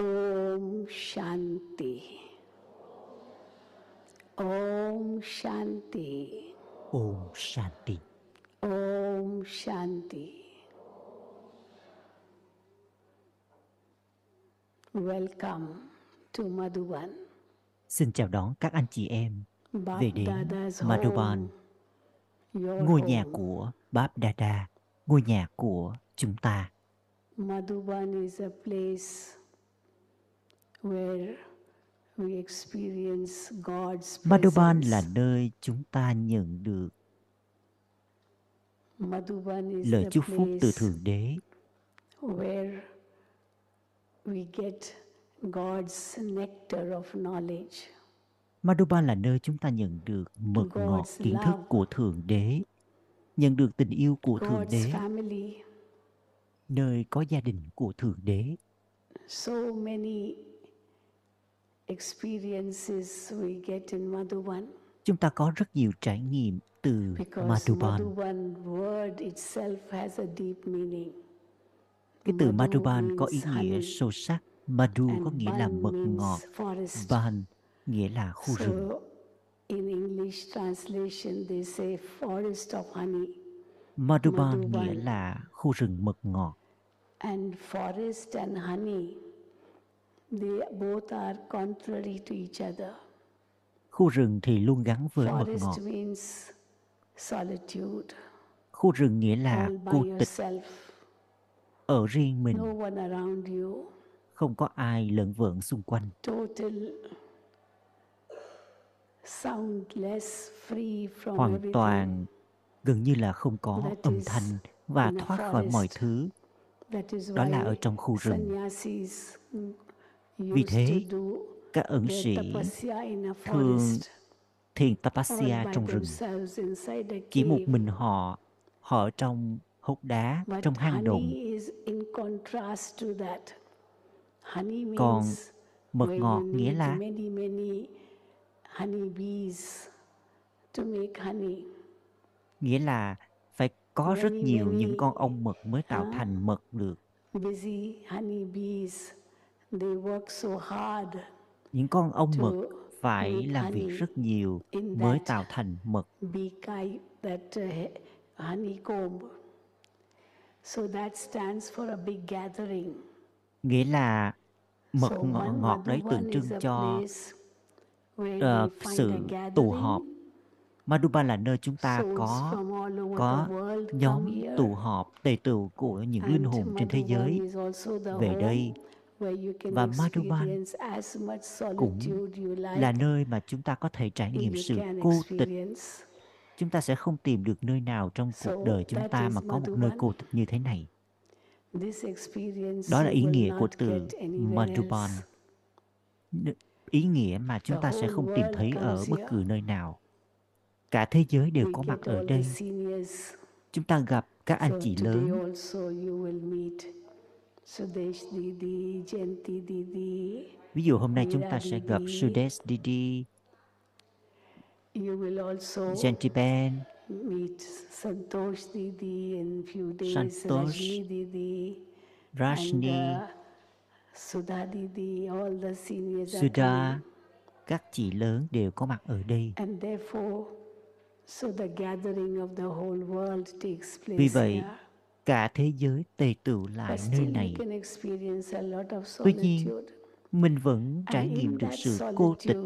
Om Shanti. Om Shanti. Om Shanti. Om Shanti. Welcome to Madhuban. Xin chào đón các anh chị em về đến Madhuban, ngôi nhà của Báp Dada, ngôi nhà của chúng ta. Madhuban is a place Madhuban là nơi chúng ta nhận được Madhuban is lời the chúc phúc từ Thượng Đế. where we get God's nectar of knowledge. Madhuban là nơi chúng ta nhận được mật ngọt kiến thức của Thượng Đế, nhận được tình yêu của Thượng Đế, nơi có gia đình của Thượng Đế. So many experiences we get in Madhuban Chúng ta có rất nhiều trải nghiệm từ because Madhuban. Madhuban word itself has a deep meaning. Cái từ Madhu Madhuban có ý nghĩa sâu sắc. Madhu có nghĩa là mật ngọt. Ban nghĩa là khu rừng. So in English translation they say forest of honey Madhuban nghĩa là khu rừng mật ngọt. and forest and honey they both are contrary to each other. Khu rừng thì luôn gắn với mật ngọt. Forest means solitude, Khu rừng nghĩa là cô tịch yourself, ở riêng mình, no one around you, không có ai lẫn vợn xung quanh. total soundless, free from Hoàn everything. toàn gần như là không có That âm is thanh và thoát khỏi mọi thứ. Đó là ở trong khu rừng. Vì thế, Các ẩn sĩ thường thiền tapasya trong rừng. Chỉ một mình họ, họ trong hốc đá, trong hang động. Còn mật ngọt nghĩa là many many honey bees to make honey. nghĩa là phải có rất nhiều những con ong mật mới tạo thành mật được. Những con ong to phải làm việc rất nhiều mới that tạo thành that uh, honeycomb. So that stands for a big gathering. Nghĩa là mật So ngọt, ngọt đấy tượng trưng cho find sự tụ họp. gathering. Madhuban là nơi chúng ta có có nhóm tụ họp tề tựu của những linh hồn trên thế giới về đây và Madhuban experience as much cũng là like. nơi mà chúng ta có thể trải nghiệm sự cô tịch. experience. Chúng ta sẽ không tìm được nơi nào trong cuộc đời chúng ta mà có một nơi cô tịch như thế này. This experience Đó là ý nghĩa của not từ Madhuban. Ý nghĩa mà chúng ta sẽ không tìm thấy ở bất cứ nơi nào. Cả thế giới đều có mặt ở đây. Chúng ta gặp các anh chị lớn. Ví dụ hôm nay chúng ta sẽ gặp. Sudesh Didi, You will also Gentiben, meet Santosh Didi in few days, Santosh, Didi, and Rashni, uh, Sudha Didi, all the seniors Sudha. Các chị lớn đều có mặt ở đây. And therefore, so the gathering of the whole world takes place Vì vậy, here. Cả thế giới tề tựu lại nơi này. Tuy nhiên. Mình vẫn trải nghiệm được sự cô tịch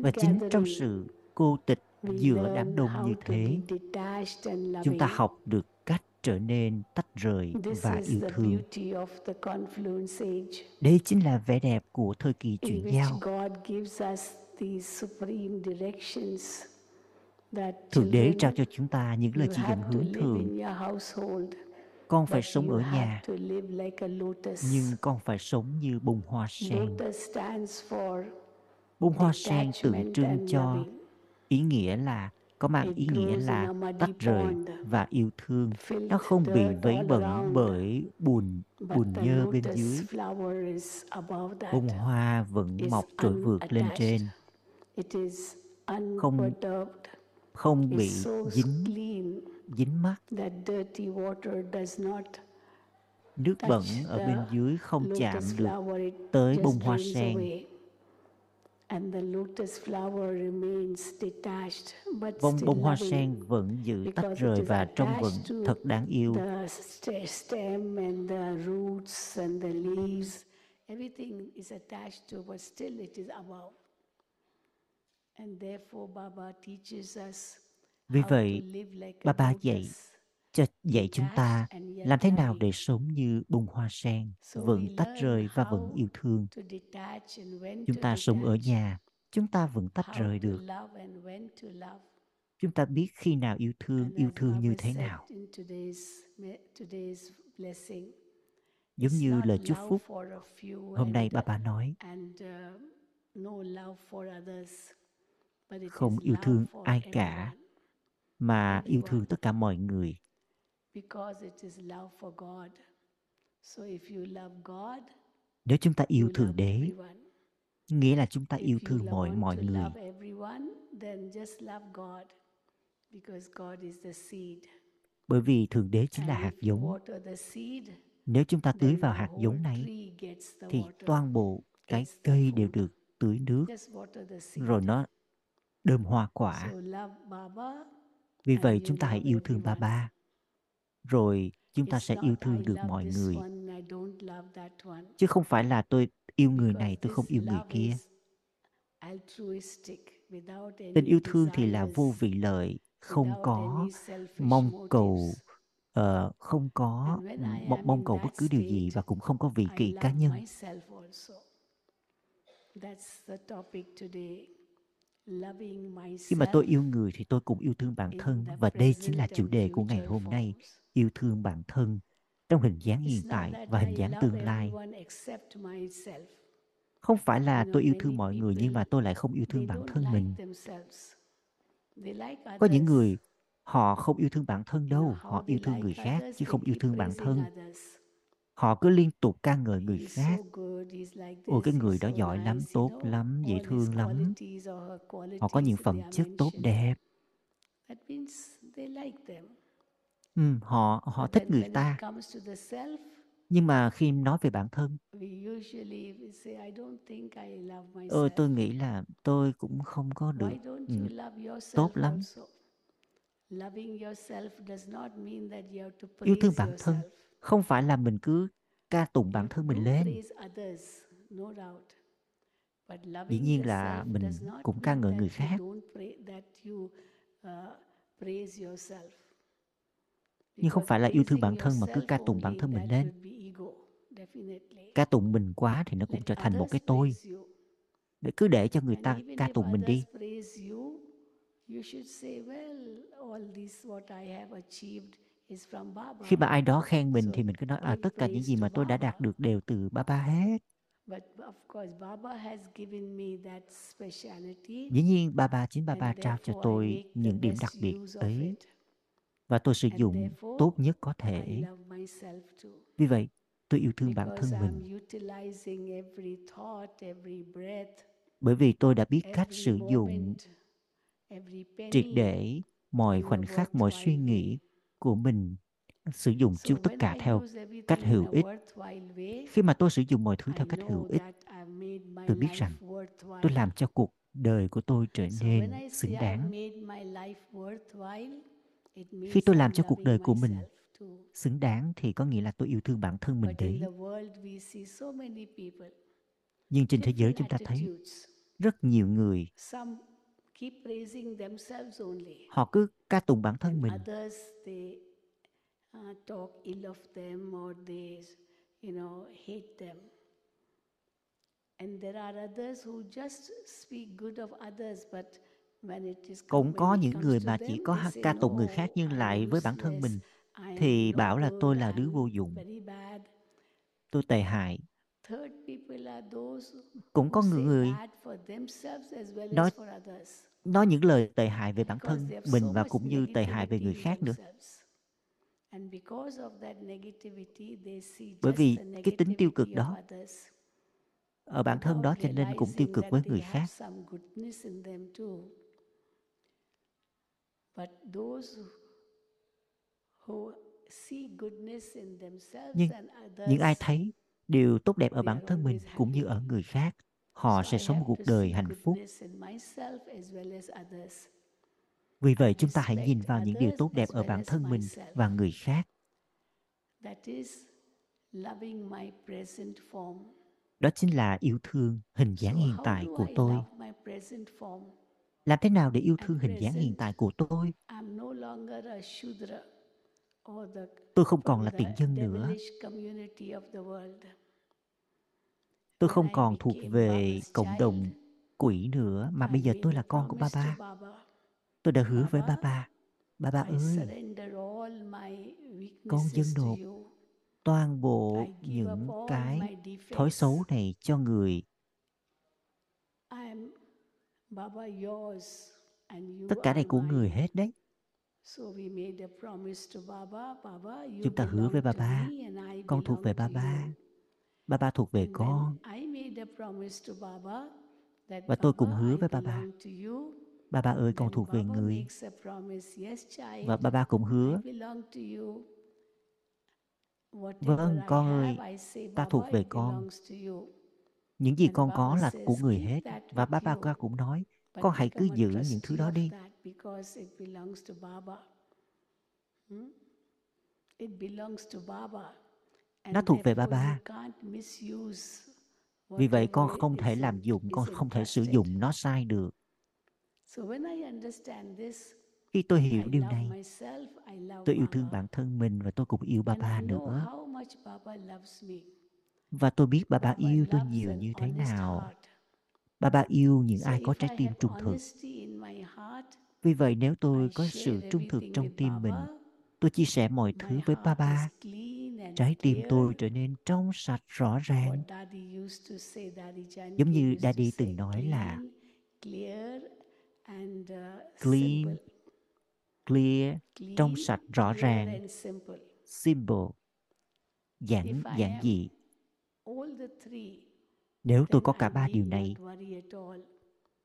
và chính trong sự cô tịch giữa đám đông như thế, chúng ta học được cách trở nên tách rời và yêu thương. Đây chính là vẻ đẹp của thời kỳ chuyển giao. Thượng Đế trao cho chúng ta những lời chỉ dẫn hướng household, Con phải sống ở nhà, to live like a lotus. nhưng con phải sống như bông hoa sen. Lotus stands for Bông hoa sen tượng trưng cho ý nghĩa là có mang ý nghĩa là tách rời và yêu thương. Nó không bị vấy bẩn bởi bùn bùn nhơ bên dưới. flower is above that. Bông hoa vẫn mọc trội vượt lên trên, It is không unperturbed. Không bị dính dính mắt that dirty water does not nước bẩn ở bên dưới không chạm được flower, it tới bông hoa sen. away. And the lotus flower remains detached, but Bông bông hoa sen vẫn giữ tách rời và trông vẫn thật đáng yêu. The st- stem and the roots and the leaves, everything is attached to, but still it is above. And therefore, Baba teaches us Vì vậy, to live like a Baba dạy cho dạy chúng ta làm thế nào để sống như bông hoa sen, vẫn tách rời và vẫn yêu thương. to detach and when Chúng to ta sống ở nhà, chúng ta vẫn tách rời được. love and when to love. Chúng ta biết khi nào yêu thương, And yêu thương như Baba thế nào. Giống như lời chúc love phúc hôm nay bà nói, không yêu thương ai cả, mà yêu thương tất cả mọi người. because it is love for God. So if you love God, Nếu chúng ta yêu Thượng Đế, nghĩa là chúng ta yêu thương mọi mọi người. love everyone, then just love God, because God is the seed. Bởi vì Thượng Đế chính là hạt giống. water the seed, Nếu chúng ta tưới vào hạt giống này, thì toàn bộ cái cây đều được tưới nước, rồi nó đơm hoa quả. Vì vậy chúng ta hãy yêu thương ba ba. Rồi chúng ta sẽ yêu thương được mọi người. Chứ không phải là tôi yêu người này, tôi không yêu người kia. is altruistic, without Tình any yêu thương thì là vô vị lợi, không có mong cầu, ờ, không có mong, mong cầu bất cứ điều gì và cũng không có vị kỷ cá nhân. Khi mà tôi yêu người thì tôi cũng yêu thương bản thân và đây chính là chủ đề của ngày hôm nay, yêu thương bản thân trong hình dáng hiện tại và hình dáng tương lai. Không phải là tôi yêu thương mọi người nhưng mà tôi lại không yêu thương bản thân mình. Có những người họ không yêu thương bản thân đâu, họ yêu thương người khác chứ không yêu thương bản thân. Họ cứ liên tục ca ngợi người khác. Ồ cái người đó giỏi lắm, tốt lắm, dễ thương lắm. Họ có những phẩm chất tốt đẹp. Ừ, họ họ thích người ta. Nhưng mà khi nói về bản thân, we usually we say, I don't think I love ơ myself. tôi nghĩ là tôi cũng không có được ừ, tốt lắm. also? Loving yourself does not mean that you have to Yêu thương bản thân yourself. Không phải là mình cứ ca tụng bản thân mình lên. Dĩ nhiên là mình cũng ca ngợi người khác. uh. Nhưng không phải là yêu thương bản thân mà cứ ca tụng bản thân mình lên. Ca tụng mình quá thì nó cũng trở thành một cái tôi. Để cứ để cho người ta ca tụng mình đi. you, should say, well, all this what I have achieved. Khi mà ai đó khen mình thì mình cứ nói à tất cả những gì mà tôi đã đạt Baba. được đều từ ba ba hết. But of course, Baba has given me that speciality, Dĩ nhiên ba ba chính ba ba and trao cho tôi những điểm đặc biệt ấy và tôi sử dụng tốt nhất có thể. Vì vậy, tôi yêu thương bản thân mình bởi vì tôi đã biết cách sử dụng triệt để mọi khoảnh khắc, mọi suy nghĩ. Của mình sử dụng chúng tất cả theo cách hữu ích. Khi mà tôi sử dụng mọi thứ theo cách hữu ích, tôi biết rằng tôi làm cho cuộc đời của tôi trở nên xứng đáng. Khi tôi làm cho cuộc đời của mình xứng đáng thì có nghĩa là tôi yêu thương bản thân mình đấy. the world, we see so many people, Nhưng trên thế giới chúng ta thấy rất nhiều người Some keep praising themselves only, họ cứ ca tụng bản thân mình others they uh, talk ill of them or they, you know, hate them. And there are others who just speak good of others, but when it is come, cũng có những người mà chỉ có ca tụng người khác nhưng I lại với bản thân mình thì bảo là tôi là đứa vô dụng, very bad. tôi tệ hại. Third people are those Cũng who có người bad for themselves as well nói as for others nói những lời tệ hại về bản thân mình và cũng như tệ hại về người khác nữa. themselves. And because of that negativity, they see Bởi vì cái tính tiêu cực đó others ở bản thân đó cho nên cũng tiêu cực với người khác. some goodness in them too. But those who see goodness in themselves Nhưng and những ai others, thấy điều tốt đẹp ở bản thân mình cũng như ở người khác, họ sẽ sống một cuộc đời hạnh phúc. Vì vậy chúng ta hãy nhìn vào những điều tốt đẹp ở bản thân mình và người khác. Đó chính là yêu thương hình dáng hiện tại của tôi. Làm thế nào để yêu thương hình dáng hiện tại của tôi? Tôi không còn là tiện the dân nữa. Tôi không còn thuộc về cộng đồng quỷ nữa mà bây giờ tôi là con của ba ba. Baba. Tôi đã hứa với ba Baba, ba. Ba ba ơi, con to nộp toàn bộ những cái thói xấu này cho người. Tất cả này của người hết đấy. Chúng ta hứa với belong ba to ba. me and I Con thuộc về belong ba to ba. you. Ba ba thuộc về con. I made a promise to Baba that Và tôi cũng Baba, hứa với ba ba. belong to you. Ba ba ơi, con thuộc về Baba người. makes a promise, yes, child, Và ba ba cũng hứa. Vâng, I con ơi, ta thuộc Baba, về con. belongs to you. Những gì con có Baba là của người hết. Và with ba ba you. ca cũng nói, con hãy cứ giữ những thứ đó đi. Because it belongs to Baba. Hmm? It belongs to Baba. Nó And thuộc về ba therefore you ba. can't misuse Vì vậy con không thể làm dụng, con không thể sử dụng nó sai được. So when I understand this, Khi tôi hiểu điều này, myself, I love tôi yêu thương Baba. bản thân mình và tôi cũng yêu nữa. Baba loves me. Và tôi biết ba ba Baba yêu tôi nhiều như thế nào. heart. Ba ba yêu những ai có trái tim trung thực. Vì vậy nếu tôi có sự trung thực trong tim mình, tôi chia sẻ mọi thứ với ba Trái tim tôi trở nên trong sạch rõ ràng. Giống như Daddy từng nói là clean, clear and uh, clean, clear, trong sạch rõ ràng, simple. giản giản dị. Nếu tôi có cả ba điều này,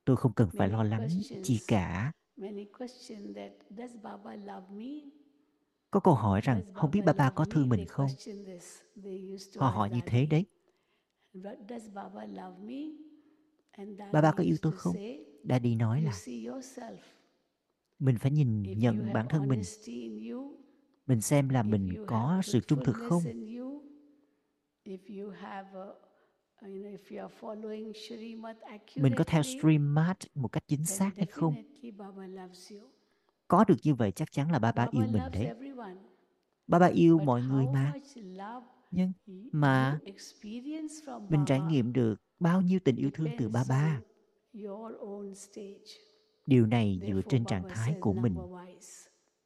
tôi không cần phải lo lắng chi cả. Many question that does Baba love me? Có câu hỏi rằng không biết Baba có thương mình không? question this. They used to Họ hỏi như thế đấy. Baba có yêu tôi to không? Daddy nói là mình phải nhìn nhận bản thân mình. Mình xem là mình có sự trung thực không? Mình có theo mart một cách chính xác hay không? Baba. Có được như vậy chắc chắn là ba ba Baba yêu mình đấy. everyone. Ba ba yêu mọi người mà. Nhưng mà mình trải Baba nghiệm được bao nhiêu tình yêu thương từ ba depends ba. on your own stage. Điều này dựa trên trạng Baba thái của mình.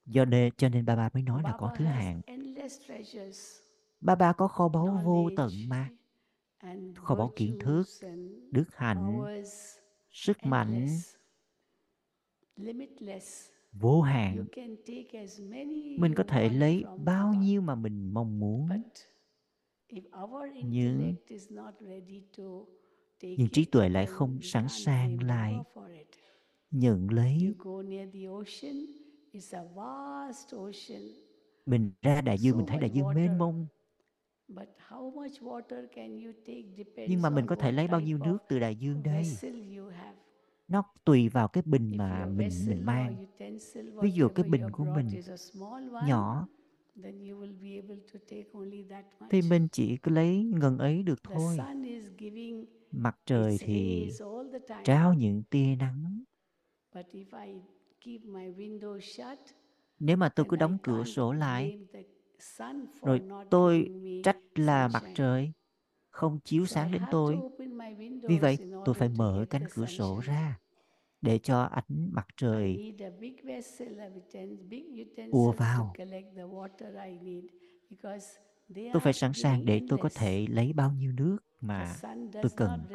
Do nên, cho nên ba ba mới nói là có Baba thứ hạng. endless treasures, Ba ba có kho báu vô tận mà. Kho báu kiến thức, đức hạnh, sức mạnh, vô hạn. Mình có thể lấy bao nhiêu mà mình mong muốn. Nhưng nhưng trí tuệ lại không sẵn sàng lại nhận lấy. Mình ra đại dương, mình thấy đại dương mênh mông. Nhưng mà mình có thể lấy bao nhiêu nước từ đại dương đây? Nó tùy vào cái bình mà mình mình mang. Ví dụ cái bình của mình nhỏ then you will be able to take only that thì much. mình chỉ cứ lấy ngần ấy được The thôi. sun is giving Mặt trời thì trao những tia nắng. But if I keep my window shut, Nếu mà tôi cứ đóng cửa sổ lại, rồi tôi trách là mặt trời không chiếu sáng đến tôi. Vì vậy, tôi phải mở cánh cửa sổ ra để cho ánh mặt trời ùa vào. Tôi phải sẵn sàng để tôi có thể lấy bao nhiêu nước mà tôi cần.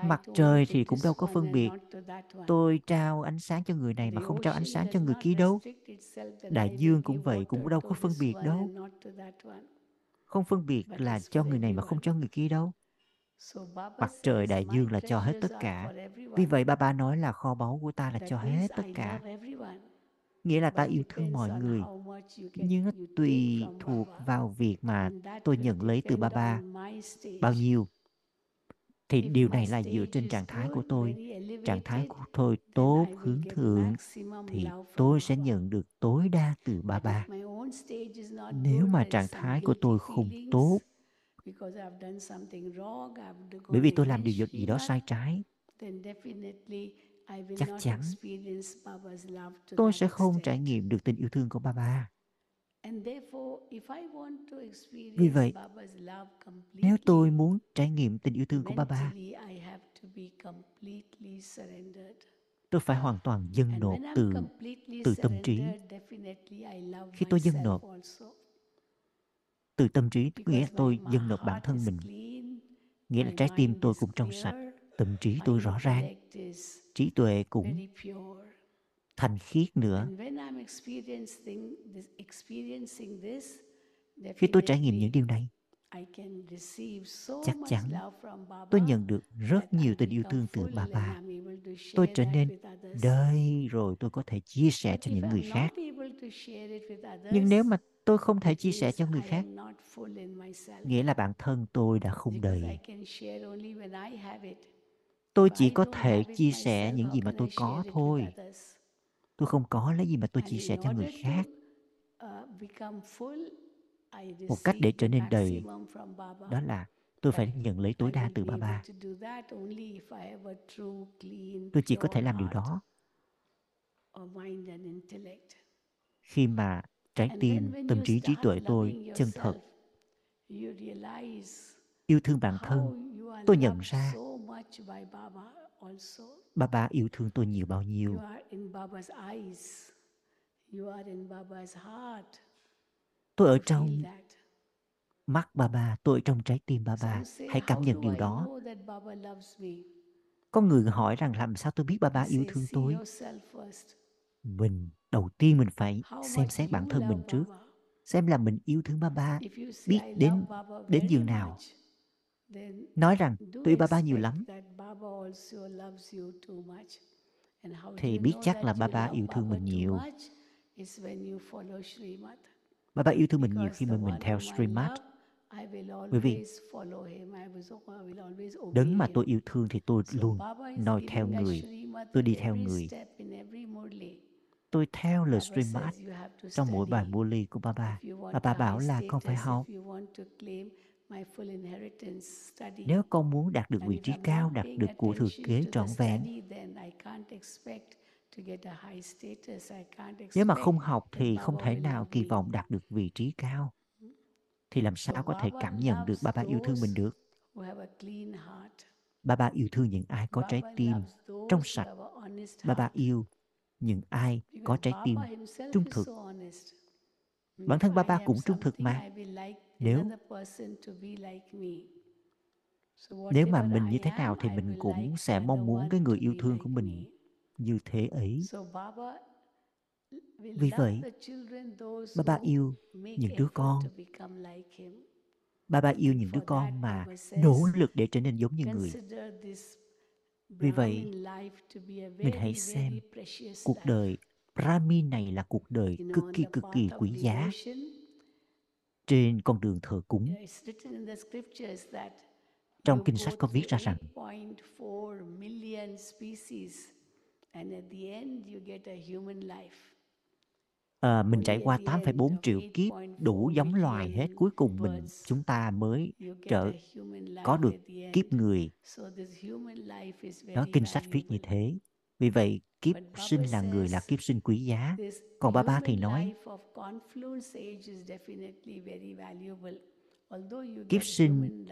Mặt trời thì cũng đâu có phân biệt. Tôi trao ánh sáng cho người này mà không trao ánh sáng cho người kia đâu. Đại dương cũng vậy, cũng đâu có phân biệt đâu. Không phân biệt là cho người này mà không cho người kia đâu. Mặt trời đại dương là cho hết tất cả. Vì vậy ba ba nói là kho báu của ta là cho hết tất cả. nghĩa là ta yêu thương mọi người nhưng tùy thuộc vào việc mà tôi nhận lấy từ my stage. bao nhiêu thì điều này là dựa trên trạng thái của tôi. trạng thái của tôi tốt hướng thượng thì tôi sẽ nhận được tối đa từ is not nếu mà trạng thái của tôi không tốt bởi vì tôi làm điều gì đó sai trái chắc chắn tôi sẽ không trải nghiệm được tình yêu thương của Baba And vì vậy nếu tôi muốn trải nghiệm tình yêu thương của Baba mentally I have to be completely surrendered. tôi phải hoàn toàn dâng nộp từ từ tâm trí khi tôi dâng nộp từ tâm trí nghĩa là tôi dâng nộp bản thân mình nghĩa là trái tim tôi cũng trong sạch tâm trí tôi rõ ràng trí tuệ cũng. Thanh khiết nữa. And when I'm experiencing this, experiencing this, khi tôi trải nghiệm những điều này I can receive so chắc chắn love from Baba tôi nhận được rất nhiều tình yêu thương từ able to tôi trở nên đầy rồi tôi có thể chia sẻ cho những người khác. nhưng nếu mà tôi không thể chia sẻ cho người khác nghĩa là bản thân tôi đã không đầy. Can share only when I have it. tôi chỉ có thể chia sẻ những gì mà tôi có thôi? Tôi không có lấy gì mà tôi chia sẻ cho người khác. uh, một cách để trở nên đầy. maximum from Baba. đó là tôi phải nhận lấy tối đa từ be able Baba to do that only if I have a true, clean, tôi chỉ có thể làm điều đó. or mind and intellect. khi mà trái tim tâm trí trí tuệ tôi chân thật. yêu thương bản thân tôi nhận ra also. Baba yêu thương tôi nhiều bao You nhiêu are in Baba's eyes. You are in Baba's heart. tôi ở trong mắt Baba tôi ở trong trái tim Baba Some say, hãy cảm nhận điều đó. có người hỏi rằng làm sao tôi biết Baba I yêu thương tôi? mình đầu tiên mình phải xem xét bản thân mình trước xem là mình yêu thương you say, biết đến đến giường nào nói rằng do tôi yêu Baba nhiều lắm. thì biết chắc là Baba love yêu thương mình nhiều. Srimad. Baba yêu thương mình nhiều khi mà mình theo will Bởi vì always follow him. I was- I will always obey đấng mà tôi yêu thương thì tôi luôn noi theo người. Tôi đi theo người. tôi theo lời to trong mỗi bài. Murli của Baba. Baba a bảo là con phải học nếu con muốn đạt được vị trí cao đạt được của thừa kế to trọn vẹn. study, then I can't expect to get a high status. I can't nếu mà không học thì không thể nào kỳ vọng đạt được vị trí cao. Thì làm sao có thể cảm nhận được Baba yêu thương mình được. Baba yêu thương những ai có trái tim trong sạch. Baba yêu những ai có trái tim trung thực. bản thân Baba cũng trung thực mà Nếu- nếu mà mình như thế nào thì mình cũng sẽ mong muốn cái người yêu thương của mình như thế ấy. Vì vậy, Baba who yêu những đứa con. him. Baba yêu những đứa con mà nỗ lực để trở nên giống như người. Vì vậy, mình hãy xem cuộc đời Brahmin này là cuộc đời cực kỳ cực kỳ quý giá trên con đường thờ cúng. Trong kinh sách có viết ra rằng 8.4 million species, and at the end you get a human life. à, mình trải qua the 8,4 end of triệu kiếp 8.4 đủ giống loài hết. Cuối cùng mình chúng ta mới trở có được kiếp người. Đó kinh sách viết như thế vì vậy kiếp sinh là người là kiếp sinh quý giá. còn Baba thì human nói Kiếp sinh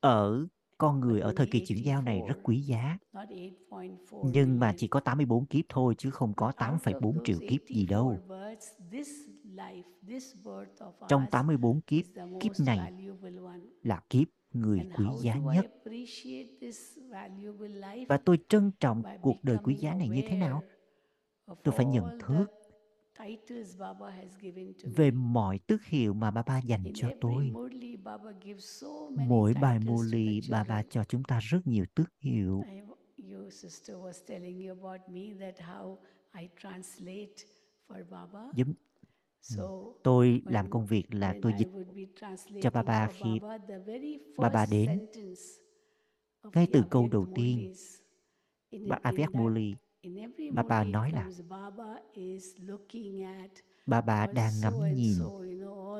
ở con người ở thời kỳ chuyển giao này rất 84. quý giá. not 8.4 nhưng mà chỉ có 84 kiếp thôi chứ không có But out of 8,4 triệu kiếp gì đâu. 84 births, this life, this birth of trong ours 84 kiếp kiếp này là kiếp người quý giá nhất. và tôi trân trọng cuộc đời quý giá này như thế nào? Tôi phải nhận thức về mọi tước hiệu mà Baba dành cho tôi. mỗi bài mô ly Baba cho chúng ta rất nhiều tước hiệu. I, your sister was telling you about me that how I translate for Baba. giống tôi làm công việc là tôi dịch cho Baba khi Baba, đến ngay từ câu đầu tiên bà in every Baba nói là Baba is looking at Baba or đang ngắm nhìn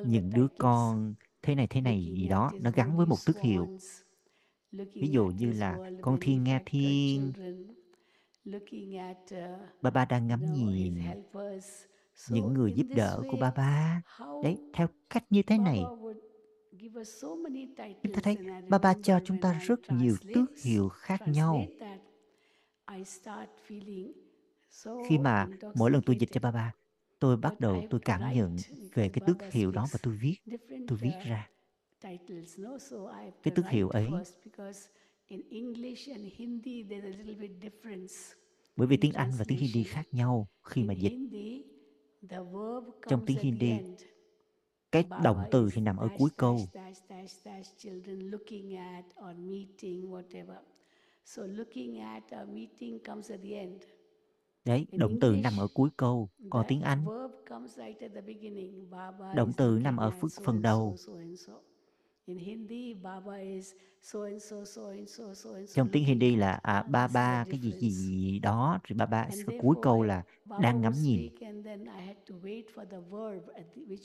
những đứa con thế này thế này gì đó nó gắn với một tước hiệu. ví dụ như là con thiên nghe benefactor thiên. uh, Baba đang ngắm nhìn những người giúp đỡ của Baba đấy theo cách như thế này. Chúng ta thấy Baba cho chúng ta rất nhiều tước hiệu khác nhau. khi mà mỗi lần tôi dịch cho. Baba tôi bắt đầu tôi cảm nhận về because cái tước hiệu đó và tôi viết tôi viết uh, ra cái tước hiệu ấy. bởi vì tiếng Anh và tiếng Hindi khác nhau khi mà dịch trong comes tiếng at the Hindi end. cái động từ thì nằm ở cuối câu dash, dash, dash, dash, children looking at or meeting, whatever. So looking at or meeting comes at the end. đấy động từ nằm ở cuối câu còn the tiếng Anh verb comes right at the beginning. Baba động từ nằm ở phần đầu trong tiếng Hindi là à, ba ba cái gì gì đó. Rồi ba ba cuối câu là Baba đang ngắm nhìn.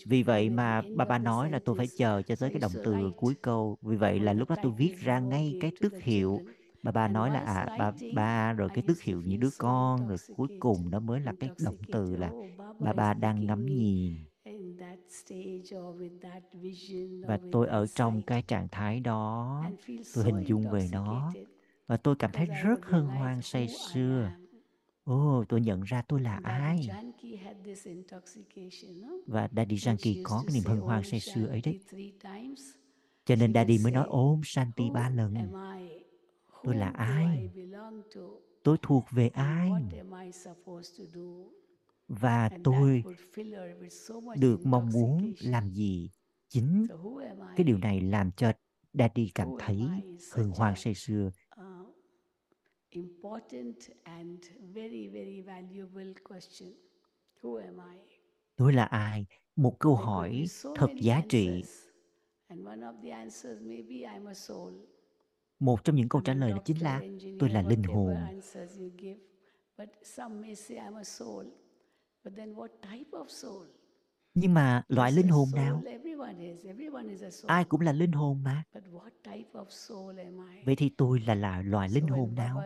vì vậy mà ba ba nói là tôi phải chờ cho tới cái động từ cuối câu. Vì vậy là lúc đó tôi viết ra ngay cái tước hiệu. bà And nói là à ba writing, ba rồi cái tước hiệu những đứa con. Rồi cuối cùng đó mới là cái động từ là Oh, ba ba đang ngắm nhìn và or with tôi ở trong cái trạng thái đó tôi hình dung về nó. và tôi cảm thấy rất hân hoan say sưa. ồ tôi nhận ra tôi là ai. Và Daddy Janki có cái niềm hân hoan say sưa ấy đấy. Cho nên Daddy mới nói ôm Shanti ba lần. am I? tôi là ai? Tôi thuộc về ai và tôi được mong muốn làm gì chính cái điều này làm cho Daddy cảm thấy hoan a say sưa uh, important and very, very valuable question. Who am I? tôi là ai một câu hỏi thật giá trị answers. And one of the answers maybe I'm a soul. một trong những câu trả lời đó chính là tôi là linh hồn nhưng mà loại linh hồn soul? nào? Everyone is. Everyone is a soul. ai cũng là linh hồn mà. But what type of soul am I? vậy thì tôi là là loại So linh hồn nào?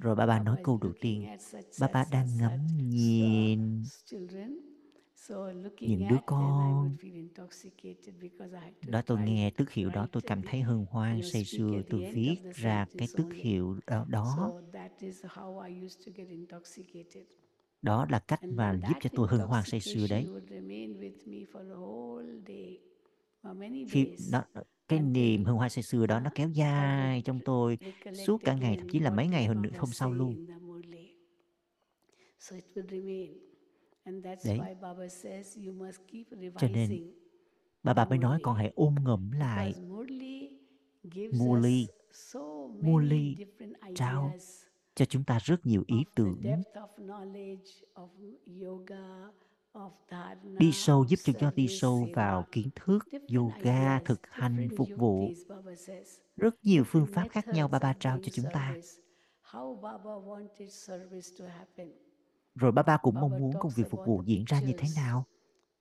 Rồi bà bà nói câu đầu looking tiên. bà bà đang ngắm nhìn children. So looking những đứa con. feel intoxicated because I had to đó tôi nghe tước hiệu đó tôi cảm thấy hân hoan say sưa tôi viết ra cái tước hiệu đó, đó Đó là cách mà giúp cho tôi hân hoan say sưa đấy khi nó cái niềm hân hoan say sưa đó nó kéo dài trong tôi suốt cả ngày thậm chí là mấy ngày hơn nữa hôm sau luôn in the Murli. So it will remain. And that's đấy why Baba says you must keep cho nên bà bà mới nói con hãy ôm ngẫm lại Murli different trao cho chúng ta rất nhiều ý tưởng. đi sâu giúp cho nó đi sâu vào kiến thức yoga thực hành phục vụ. Baba rất nhiều phương pháp khác nhau methods ba ba of trao cho chúng ta. Baba rồi ba ba cũng Baba mong muốn công việc phục vụ diễn ra như thế nào.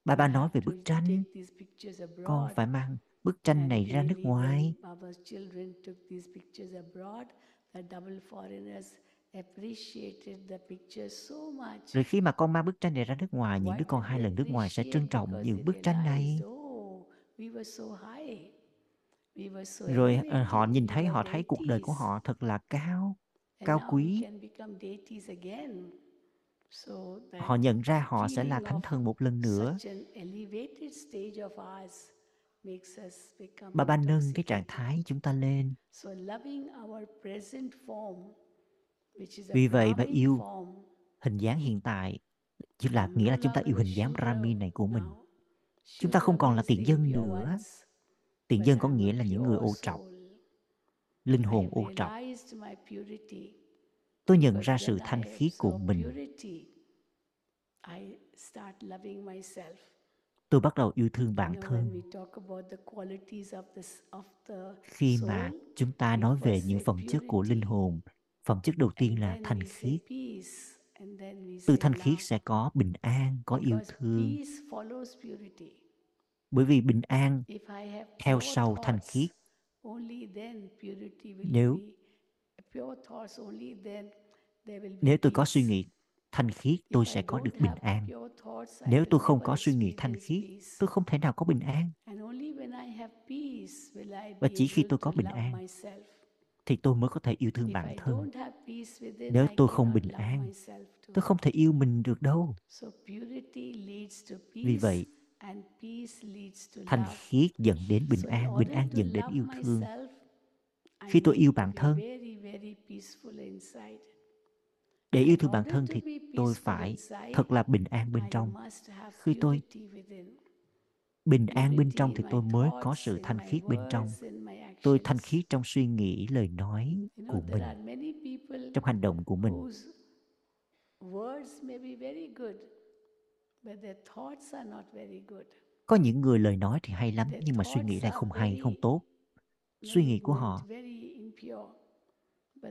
Ba You ba nói về bức tranh. con phải mang bức tranh này ra nước ngoài Rồi khi mà con mang bức tranh này ra nước ngoài những đứa con hai lần nước ngoài sẽ trân trọng những bức tranh này? oh, we were so high. We were so rồi ờ, họ nhìn thấy họ thấy cuộc đời của họ thật là cao cao quý. can become deities again. So that họ nhận ra họ sẽ là thánh thần một lần nữa. such an elevated stage of ours makes us become ba nâng cái trạng thái chúng ta lên vì vậy mà yêu hình dáng hiện tại chứ là nghĩa là chúng ta yêu hình dáng Brahmin này của mình. chúng ta không còn là tiện dân nữa. tiện dân có nghĩa là những người ô trọc linh hồn ô trọc. tôi nhận ra sự thanh khiết của mình. tôi bắt đầu yêu thương bản thân. khi mà chúng ta nói về những phẩm chất của linh hồn phẩm chất đầu tiên là thanh khiết. từ thanh khiết sẽ có bình an có yêu thương. bởi vì bình an theo sau thanh khiết only then purity will Nếu- nếu tôi có suy nghĩ thanh khiết tôi sẽ có được bình an. nếu tôi không có suy nghĩ thanh khiết tôi không thể nào có bình an. Và chỉ khi tôi có bình an. Thì tôi mới có thể yêu thương bản thân. Nếu tôi không bình an, tôi không thể yêu mình được đâu. So purity leads to vì peace vậy and peace leads to thanh love. khiết dẫn đến bình an bình an dẫn đến yêu thương. Khi tôi yêu bản thân, để yêu thương bản thân thì tôi phải thật là bình an bên trong. Khi tôi bình an bên trong thì tôi mới có sự thanh khiết bên trong. Tôi thanh khiết trong suy nghĩ, lời nói của mình, trong hành động của mình. Có những người lời nói thì hay lắm, nhưng mà suy nghĩ lại không hay, không tốt. Suy nghĩ của họ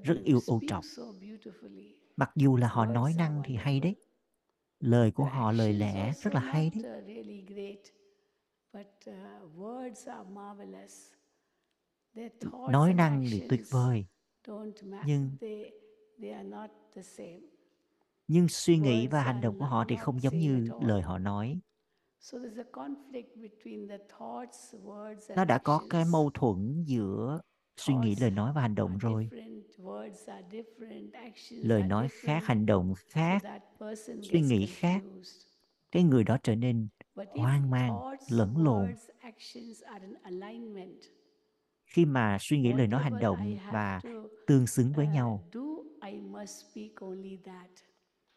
rất yêu ô trọng. mặc dù là họ nói năng thì hay đấy. Lời của họ, lời lẽ rất là hay đấy but uh, words are marvelous. Their thoughts nói năng thì tuyệt vời don't match. nhưng- They, they are not the same. nhưng suy nghĩ và hành động của họ thì không giống như lời họ nói So there's a conflict between the thoughts, words, and nó đã có cái actions. mâu thuẫn giữa suy nghĩ lời nói và hành động rồi different, words are different, actions lời nói khác hành động khác that person suy nghĩ khác. cái người đó trở nên hoang mang lẫn lộn. words, actions are in alignment, khi mà suy nghĩ lời nói hành động và tương xứng với uh, nhau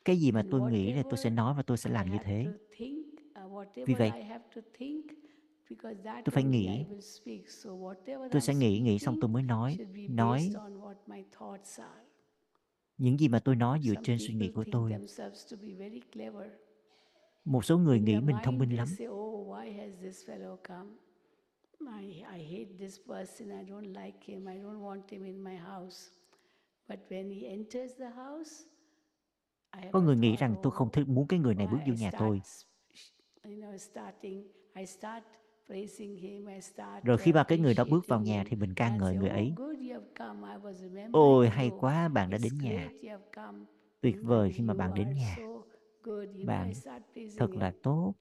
cái gì mà tôi nghĩ là tôi sẽ nói và tôi sẽ làm như thế? uh, Vì vậy, tôi phải nghĩ. I will speak. So whatever tôi sẽ nghĩ nghĩ xong tôi mới nói nói những gì mà tôi nói dựa trên suy nghĩ của tôi themselves to be very clever. Một số người nghĩ mình thông minh lắm. "Oh, why has this fellow come? I, I hate this person. I don't like him. I don't want him in my house." But when he enters the house, I have có người nghĩ rằng tôi không "Oh, thích muốn cái người này bước vô nhà tôi. rồi khi mà cái người đó bước vào nhà thì mình ca ngợi người "Oh, ấy. ôi hay quá bạn đã đến nhà. tuyệt vời khi mà bạn đến nhà so good." You know, Bạn thật là tốt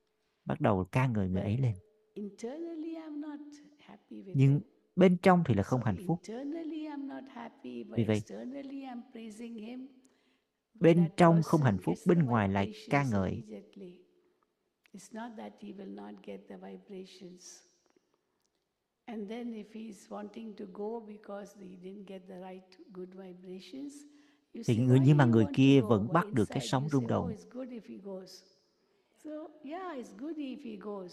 bắt đầu ca ngợi người ấy lên internally, I'm not happy with nhưng him. bên trong thì là không hạnh phúc internally, I'm not happy, but Vì vậy, externally, I'm praising him. But bên trong không hạnh phúc bên ngoài lại ca ngợi immediately. It's not that he will not get the vibrations. And then if he's wanting to go because he didn't get the right good vibrations, Thì người- nhưng mà người kia vẫn bắt được cái sóng rung động. Oh, goes.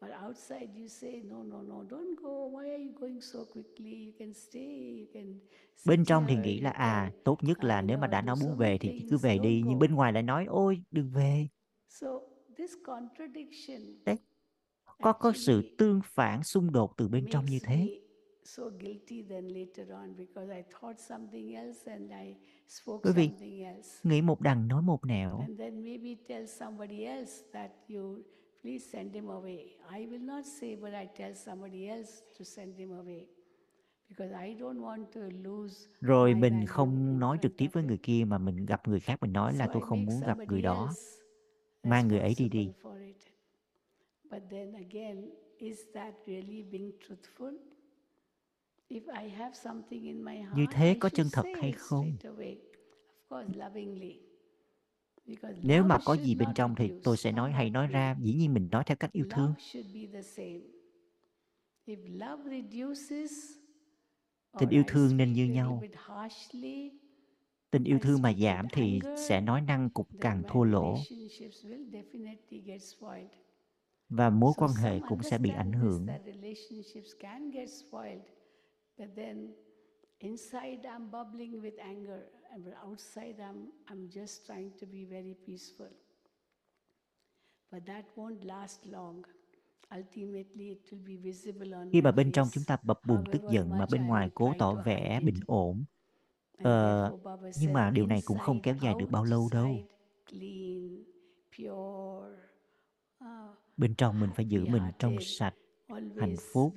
But outside you say, no, no, no, don't go. Why are you going so quickly? You can stay, you can bên trong thì nghĩ là à tốt nhất là nếu mà đã so muốn về thì cứ về đi nhưng bên ngoài lại nói ôi đừng về So this contradiction đấy có có sự tương phản xung đột từ bên trong như thế so guilty then later on because I thought something else and I spoke Bởi vì something else. nghĩ một đằng nói một nẻo And then maybe tell somebody else that you please send him away. I will not say, but I tell somebody else to send him away. Because I don't want to lose rồi mình không nói trực tiếp với người kia mà mình gặp người khác mình nói là So tôi không muốn gặp người đó mang người ấy đi đi. But then again, is that really being truthful? If I have something in my heart, như thế I có chân thật hay không straight away. Of course, lovingly. Because nếu mà love có should gì bên trong thì tôi sẽ nói hay nói ra dĩ nhiên mình nói theo cách yêu thương Love should be the same. If love reduces, Tình yêu thương nên như nhau. tình yêu thương mà giảm thì sẽ nói năng cục càng thua lỗ relationships will definitely get spoiled. và mối quan hệ cũng sẽ bị ảnh hưởng but then inside I'm bubbling with anger, and outside I'm I'm just trying to be very peaceful. But that won't last long. Ultimately, it will be visible on khi mà bên trong chúng ta bập bùng tức giận mà bên ngoài cố tỏ vẻ bình ổn Ờ, nhưng mà điều này cũng không kéo dài được bao lâu đâu. uh, bên trong mình phải giữ mình trong sạch hạnh always phúc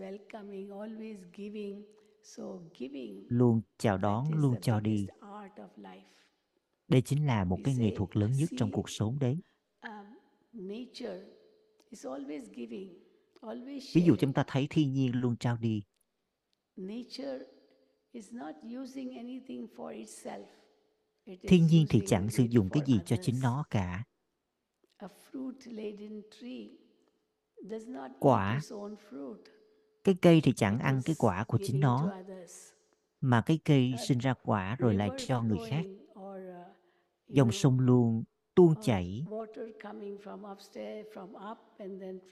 luôn chào đón is luôn cho đi biggest art of life. đây chính là một cái nghệ thuật lớn nhất trong cuộc sống đấy um, nature is always giving, always ví dụ chúng ta thấy thiên nhiên luôn trao đi Nature is not using anything for itself. It thiên is nhiên thì chẳng sử dụng cái gì cho chính nó cả A fruit laden tree does not eat Quả cái cây thì chẳng ăn cái quả của chính nó. Mà cái cây sinh ra quả rồi lại cho người khác. Dòng sông luôn tuôn chảy.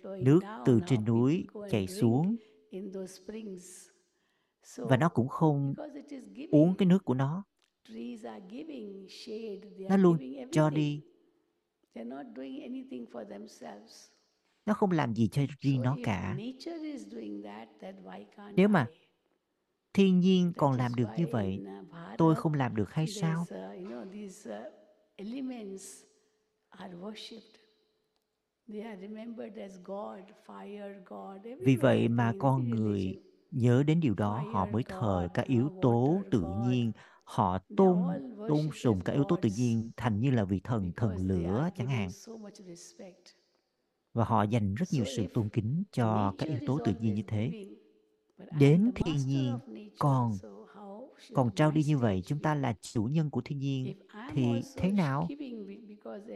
Nước từ trên núi chảy xuống. Và nó cũng không uống cái nước của nó. Nó luôn cho đi nó không làm gì cho riêng nó cả nature is doing that, then why can't Nếu mà thiên nhiên còn làm được như vậy uh, tôi không làm được hay sao uh, uh, elements are worshipped. They are remembered as God, fire God. vì vậy mà con người nhớ đến điều đó họ mới thờ các yếu tố tự nhiên họ tôn tôn sùng các yếu tố tự nhiên thành như là vị thần thần lửa chẳng hạn. Và họ dành rất nhiều sự tôn kính cho các yếu tố tự nhiên như thế đến thiên nhiên còn còn trao đi như vậy chúng ta là chủ nhân của thiên nhiên thì thế nào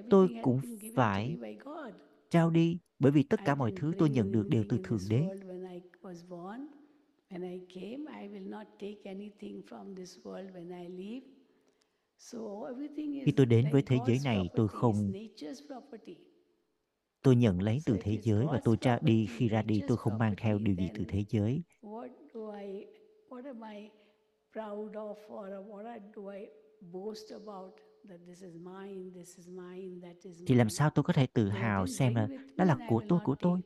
tôi cũng phải trao đi bởi vì tất cả mọi thứ tôi nhận được đều từ thượng đế world when I was born. When I came, I will not take anything from this world when I leave. So everything khi tôi đến với thế giới này tôi không tôi nhận lấy từ thế giới và tôi ra đi. Khi ra đi, tôi không mang theo điều gì từ thế giới. Thì làm sao tôi có thể tự hào xem là đó là của tôi của tôi?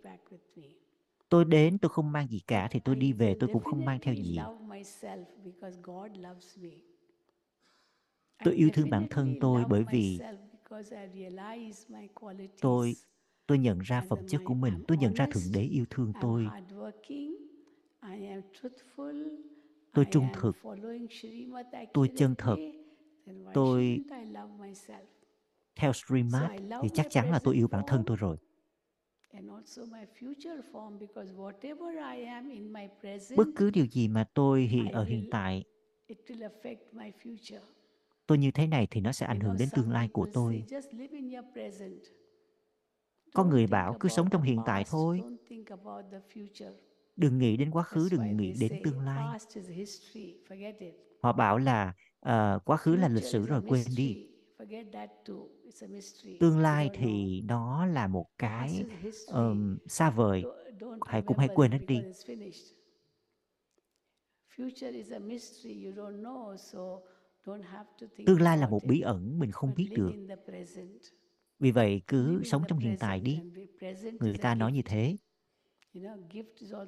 Tôi đến, tôi không mang gì cả thì tôi đi về, tôi cũng không mang theo gì. Tôi yêu thương bản thân tôi bởi vì tôi tôi nhận ra phẩm chất của mình tôi nhận ra thượng đế yêu thương tôi. hardworking, I am truthful, Tôi trung thực, tôi chân thật, tôi shouldn't I love myself? theo Srimad I love thì chắc chắn là tôi yêu bản thân tôi rồi. And also my future form because whatever I am in my present, bất cứ điều gì mà tôi hiện ở hiện tại it will affect my future. tôi như thế này thì nó sẽ ảnh hưởng đến tương lai của tôi say, just live in your present. Có người bảo cứ sống trong hiện tại thôi. Đừng nghĩ đến quá khứ, đừng nghĩ đến tương lai. Họ bảo là uh, quá khứ là lịch sử rồi quên đi. Tương lai thì nó là một cái um, xa vời, hãy cũng hãy quên hết đi. Tương lai là một bí ẩn mình không biết được vì vậy cứ sống trong hiện tại đi. người ta nói như thế.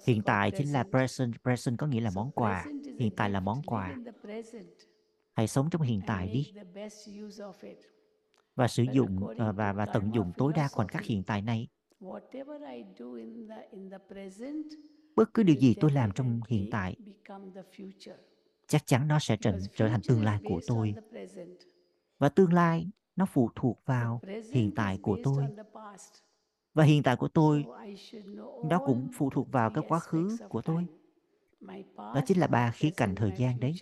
Hiện tại chính là present. present có nghĩa là món quà. hiện tại là món quà. hãy sống trong hiện tại đi. the best use of it. và sử dụng ờ, và và tận dụng tối đa khoảnh khắc hiện tại này. Whatever I do in the in the present bất cứ điều gì tôi làm trong hiện tại become the future. chắc chắn nó sẽ trở, trở thành tương lai của tôi. và tương lai nó phụ thuộc vào hiện tại của tôi. và hiện tại của tôi nó cũng phụ thuộc vào các quá khứ của tôi. đó chính là ba khía cạnh thời gian đấy.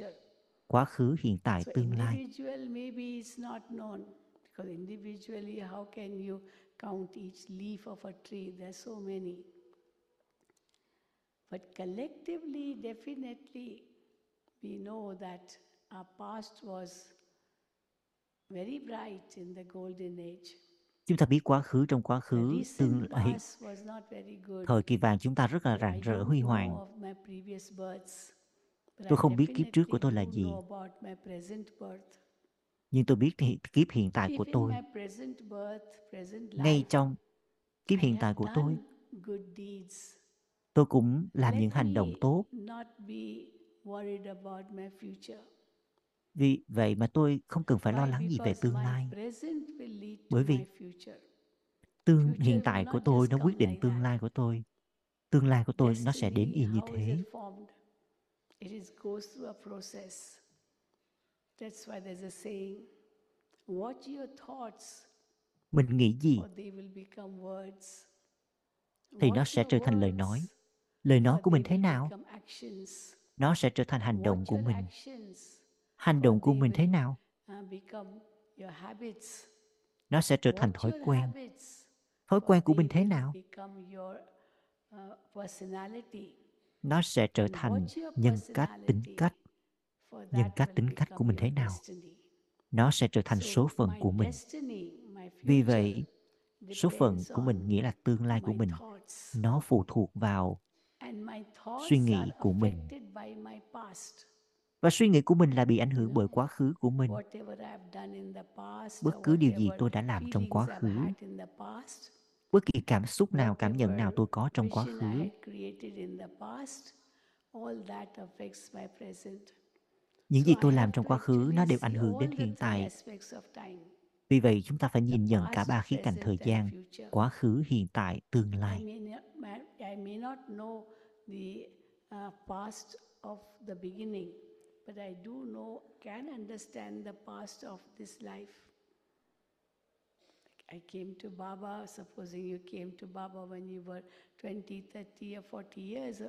quá khứ hiện tại tương lai. individual maybe it's not known because individually how can you count each leaf of a tree? There's so many. But collectively, definitely, we know that our past was very bright in the golden age. chúng ta biết quá khứ trong quá khứ tương lai past was not very good. thời kỳ vàng chúng ta rất là rạng rỡ huy hoàng of my previous births, but Tôi không biết kiếp trước của tôi là gì. know about my present birth. nhưng tôi biết thì kiếp hiện tại của tôi ngay life, trong kiếp hiện tại của tôi done good deeds. tôi cũng làm những hành động tốt vì vậy mà tôi không cần phải lo lắng gì về tương lai. Bởi vì tương hiện tại của tôi nó quyết định tương lai của tôi. Tương lai của tôi nó sẽ đến y như thế. mình nghĩ gì thì nó sẽ trở thành lời nói. Lời nói của mình thế nào? nó sẽ trở thành hành động của mình hành động của mình thế nào? Nó sẽ trở thành thói quen. Thói quen của mình thế nào? Nó sẽ trở thành nhân cách, tính cách. Nhân cách, tính cách của mình thế nào? Nó sẽ trở thành số phận của mình. Vì vậy, số phận của mình nghĩa là tương lai của mình. Nó phụ thuộc vào suy nghĩ của mình và suy nghĩ của mình là bị ảnh hưởng bởi quá khứ của mình. Whatever I've done in the past, bất cứ điều gì tôi đã làm trong quá khứ. had in the past, bất kỳ cảm xúc nào cảm nhận nào tôi có trong quá khứ. những gì tôi làm trong quá khứ nó đều ảnh hưởng đến hiện tại. vì vậy chúng ta phải nhìn nhận cả ba khía cạnh thời gian quá khứ hiện tại tương lai. the uh, past of the beginning, but I do know, can understand the past of this life. I came to Baba, supposing you came to Baba when you were 20, 30, or 40 years,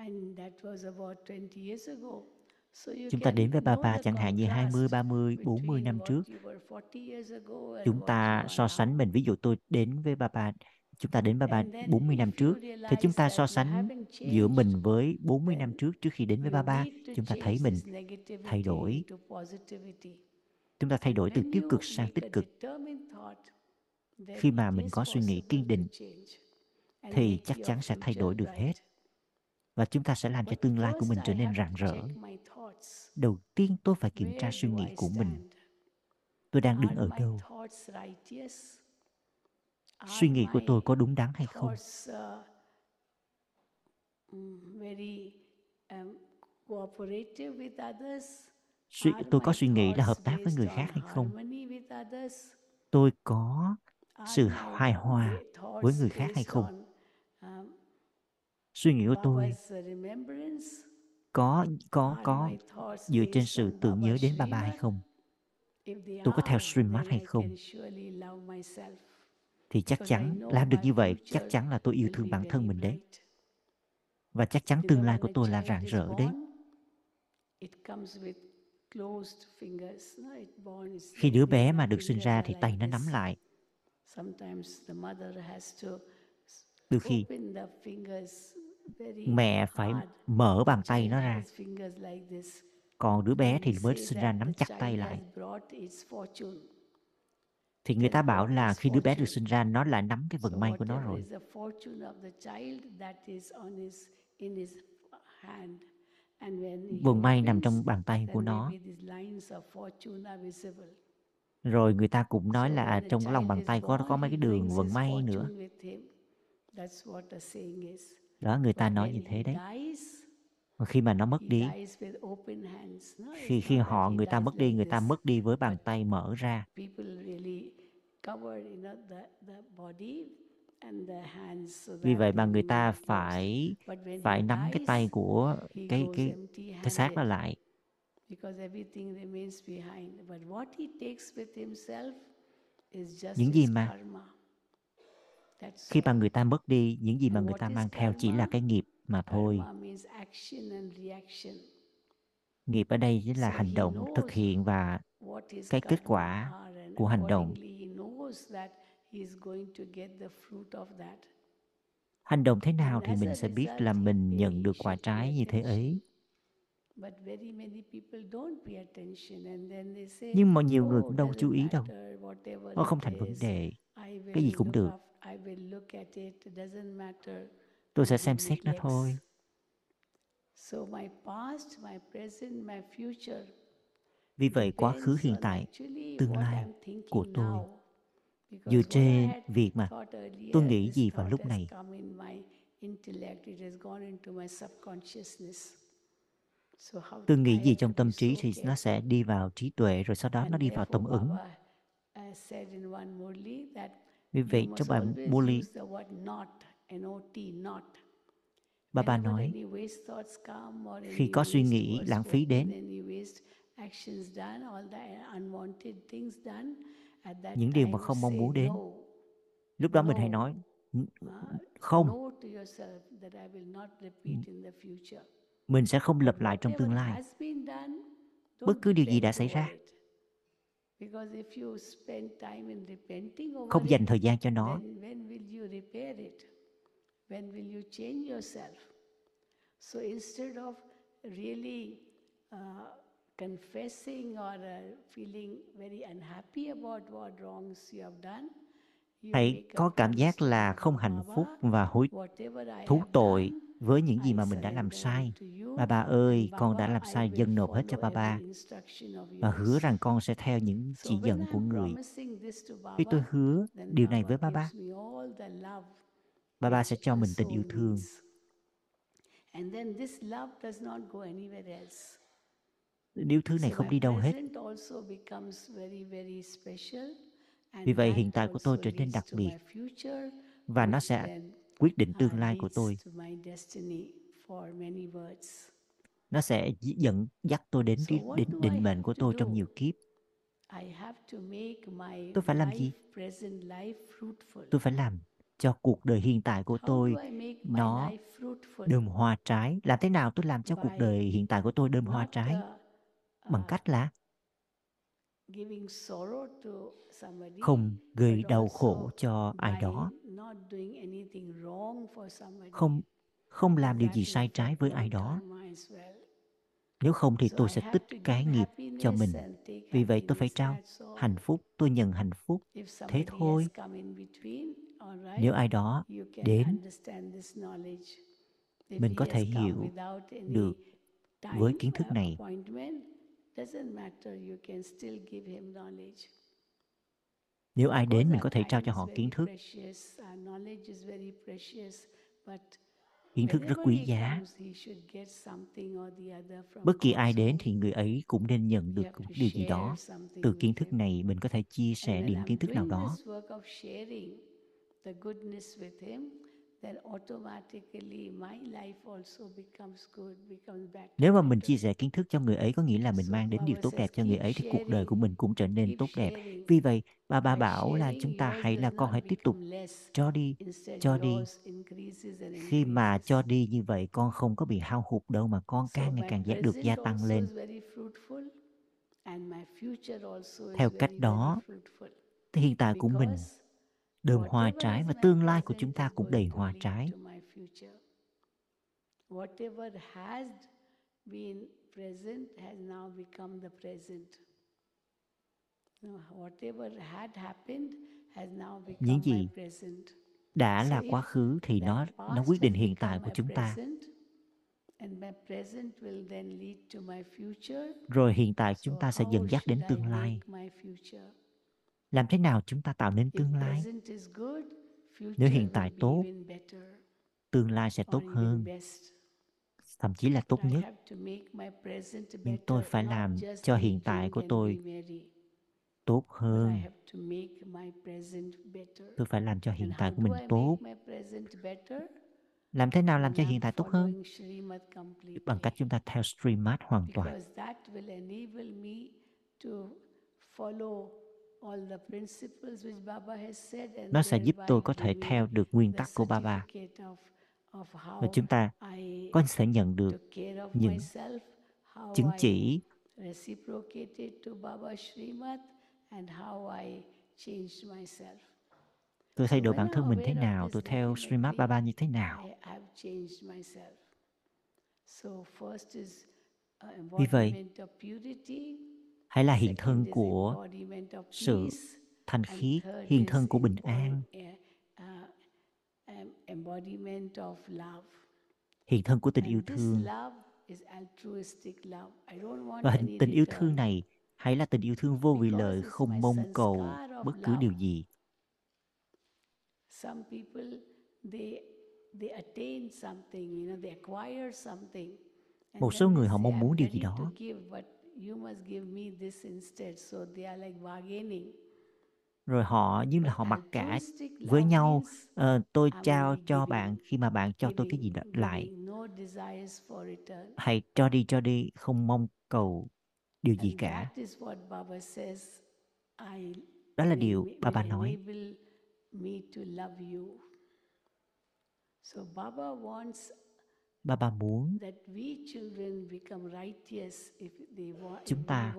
and that was about 20 years ago. So you chúng ta đến với the chẳng hạn như 20, contrast 30, 40 between năm trước you were 40 years ago and chúng ta so sánh mình ví dụ tôi đến với Papa chúng ta đến And then 40 năm trước thì chúng ta so sánh giữa mình với 40 năm trước trước khi đến với need to chúng ta thấy mình thay đổi. chúng ta thay đổi từ tiêu cực sang tích cực. khi mà mình có suy nghĩ kiên định thì chắc chắn sẽ thay đổi được hết. Và chúng ta sẽ làm cho tương lai của mình trở nên rạng rỡ. đầu tiên tôi phải kiểm tra suy nghĩ của mình. tôi đang đứng ở đâu? Suy nghĩ của tôi có đúng đắn hay không? uh, mm, very um, cooperative with others? suy, tôi có suy nghĩ là hợp tác với người khác hay không? tôi có sự hài hòa ba- với người khác hay không? suy nghĩ của tôi có có có dựa trên sự tưởng nhớ đến Baba hay Srimad? không tôi có theo Srimad then hay không thì chắc chắn làm được như vậy chắc chắn là tôi yêu thương bản thân mình đấy. và chắc chắn tương lai của tôi là rạng rỡ đấy. khi đứa bé mà được sinh ra thì tay nó nắm lại. Sometimes the mother has to s- đôi khi open the fingers very mẹ phải mở bàn tay nó ra. has fingers like this. còn đứa bé thì mới sinh ra nắm chặt tay lại thì người ta bảo là khi đứa bé được sinh ra nó lại nắm cái vận may của nó rồi. Vận may nằm trong bàn tay của nó. Rồi người ta cũng nói là a trong cái lòng bàn tay có có mấy cái đường vận may nữa. Đó người ta nói như thế đấy khi mà nó mất đi khi khi họ người ta mất đi người ta mất đi với bàn tay mở ra. vì vậy mà người ta phải phải nắm cái tay của cái cái cái xác handed lại. because everything remains behind. But what he takes with himself is just những gì mà khi mà người ta mất đi những gì mà người ta mang theo chỉ là cái nghiệp mà thôi. nghiệp ở đây chính là hành động thực hiện và cái kết quả của hành động. hành động thế nào thì mình sẽ biết là mình nhận được quả trái như thế ấy. Nhưng mà nhiều người oh, cũng đâu chú ý đâu. nó không thành vấn đề. Cái gì cũng được tôi sẽ xem xét nó thôi. So my past, my present, my future vì vậy quá khứ hiện tại tương lai của tôi. I trên việc mà tôi nghĩ gì vào lúc này. Tôi nghĩ gì trong tâm trí thì nó sẽ đi vào trí tuệ rồi sau đó nó đi vào tâm ứng. Uh, said in one Murli that Vì vậy trong bài always Baba Whenever nói khi có suy nghĩ lãng phí đến, những điều mà không mong muốn đến, lúc đó mình hãy nói "N- Uh, không, mình sẽ không lặp lại trong tương lai. Bất cứ điều gì đã xảy ra, không dành thời gian cho nó, when will you change yourself? So instead of really uh, confessing or uh, feeling very unhappy about what wrongs you have done, hãy có cảm giác là không hạnh phúc và hối thú tội với những gì mà mình đã làm sai. Ba ba ơi, con đã làm sai dâng nộp hết cho ba ba và hứa rằng con sẽ theo những chỉ dẫn của người. Khi tôi hứa điều này với ba ba, ba ba sẽ cho mình tình yêu thương. needs. And then this love does not go anywhere else. Tình yêu thương này không đi đâu hết. present also becomes very, very special. Vì And vậy hiện tại của tôi trở nên đặc biệt và nó sẽ quyết định uh, tương lai của tôi. to my destiny for many words. Nó sẽ dẫn dắt tôi đến đến định mệnh của tôi trong nhiều kiếp. Tôi phải làm gì? life, present life fruitful. Tôi phải làm cho cuộc đời hiện tại của tôi nó đơm hoa trái. Làm thế nào tôi làm cho cuộc đời hiện tại của tôi đơm hoa trái? uh, Bằng uh, cách là somebody, không gây đau khổ cho ai đó, không không làm điều gì sai trái với ai đó. Nếu không thì tôi sẽ tích cái nghiệp cho mình. Vì vậy tôi phải trao hạnh phúc, tôi nhận hạnh phúc. Thế thôi, nếu ai đó đến, mình có thể hiểu được với kiến thức này. Nếu ai đến, mình có thể trao cho is họ very kiến thức. Kiến thức rất quý giá. Bất kỳ ai đến thì người ấy cũng nên nhận được một điều gì đó. Từ kiến thức này, mình có thể chia sẻ điểm kiến thức nào đó then automatically my life also becomes good, becomes better. Nếu mà mình chia sẻ kiến thức cho người ấy có nghĩa là mình mang đến điều tốt đẹp cho người ấy thì cuộc đời của mình cũng trở nên tốt đẹp. Vì vậy, bà bà bảo là chúng ta hãy là con hãy tiếp tục cho đi, cho đi. Khi mà cho đi như vậy con không có bị hao hụt đâu mà con càng ngày càng được gia tăng lên. Theo cách đó, hiện tại của mình đơm hoa trái và tương lai của chúng ta cũng đầy hoa trái. to my future. Whatever has been present has now become the present. No, whatever had happened has now Những gì present. đã là quá khứ thì nó nó quyết định hiện tại của chúng ta. present, and my present will then lead to my future. Rồi hiện tại chúng ta sẽ dẫn dắt đến tương lai. Làm thế nào chúng ta tạo nên tương lai? Nếu hiện tại tốt, tương lai sẽ tốt hơn, thậm chí là tốt nhất. have to make my present Nhưng tôi phải làm cho hiện tại của tôi tốt hơn. Tôi phải làm cho hiện tại của mình tốt. Làm thế nào làm cho hiện tại tốt hơn? Bằng cách chúng ta theo streammart hoàn toàn. Because that will enable me to follow all the principles which Baba has said and Nó sẽ giúp tôi có thể theo được nguyên the tắc của Baba và how chúng ta I có thể nhận được took care of những myself, how chứng chỉ reciprocated to Baba Srimad, and how I changed myself. tôi thay đổi bản thân mình thế nào, tôi theo definitely Baba như thế nào. I have changed myself. So first is uh, Vì vậy, embodiment of purity, Hãy là hiện thân của sự thanh third hiện thân của bình an, uh, em- embodiment of love. hiện thân của tình yêu thương. love is altruistic love. I don't want Và hình tình yêu thương này hãy là tình yêu thương vô vị lợi, không mong cầu bất cứ điều gì. Some people they they attain something, you know, they acquire something. Một số người họ mong "I'm muốn điều gì đó you must give me this instead. So they are like bargaining. rồi họ như là họ mặc cả với nhau "Ờ, tôi trao cho bạn khi mà bạn cho tôi cái gì đó lại giving, no desires for return. hãy cho đi cho đi không mong cầu điều gì cả that is what Baba says. I đó là điều bà bà nói enable me to love you. So Baba wants bà bà muốn Chúng ta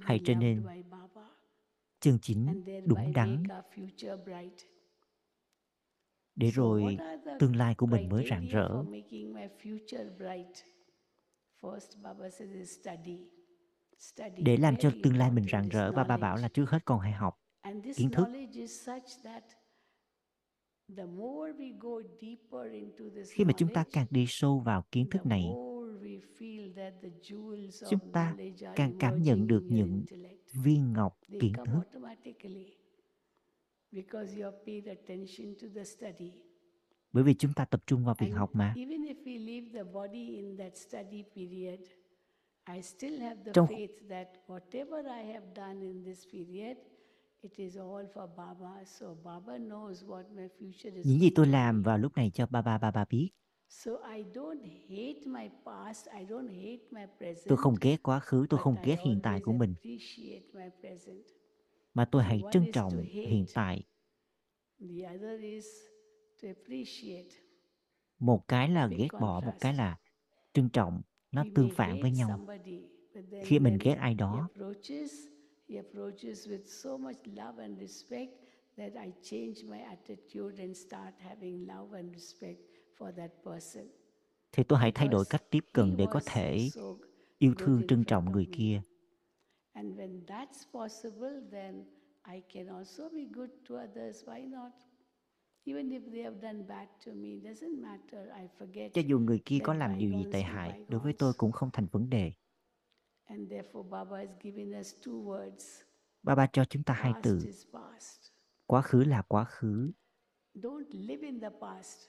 hãy trở nên chân chính đúng đắn. để rồi tương lai của mình mới rạng rỡ? để làm cho tương lai mình rạng rỡ và bà bảo là trước hết con hãy học kiến thức. Khi mà chúng ta càng đi sâu vào kiến the thức này more we feel that the jewels of chúng ta càng cảm nhận được những viên ngọc kiến thức. automatically because you have paid attention to the study. bởi vì chúng ta tập trung vào việc học mà. even if we leave the body in that study period, I still have the Trong- những gì tôi làm vào lúc này cho ba ba ba ba biết So I don't hate my past, I don't hate my present. tôi không ghét quá khứ tôi không ghét hiện tại của mình appreciate my present. mà tôi hãy trân trọng hiện tại The other is to appreciate. một cái là ghét bỏ một cái là trân trọng nó tương phản với nhau khi mình ghét ai đó he approaches with so much love and respect that I change my attitude and start having love and respect for that person. thì tôi hãy thay đổi cách tiếp cận để có thể yêu thương trân trọng người kia And when that's possible, then I can also be good to others. Why not? Even if they have done bad to me, doesn't matter. I forget. cho dù người kia có làm điều gì tệ hại đối với tôi cũng không thành vấn đề And therefore, Baba has given us two words. Ba ba cho chúng ta hai past từ. is quá khứ là quá khứ. Don't live in the past.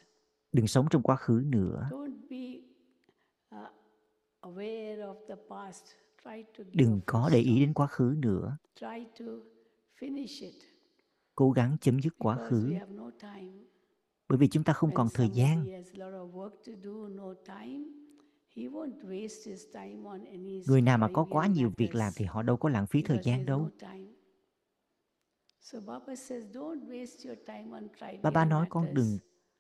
đừng sống trong quá khứ nữa. Don't be uh, aware of the past. Try to đừng có để ý đến quá khứ nữa. Try to finish it. Cố gắng chấm dứt quá because khứ. we have no time. bởi vì chúng ta không còn thời gian người nào mà có quá nhiều việc làm thì họ đâu có lãng phí thời gian đâu. Baba says, don't waste your time on trivial ba ba nói con đừng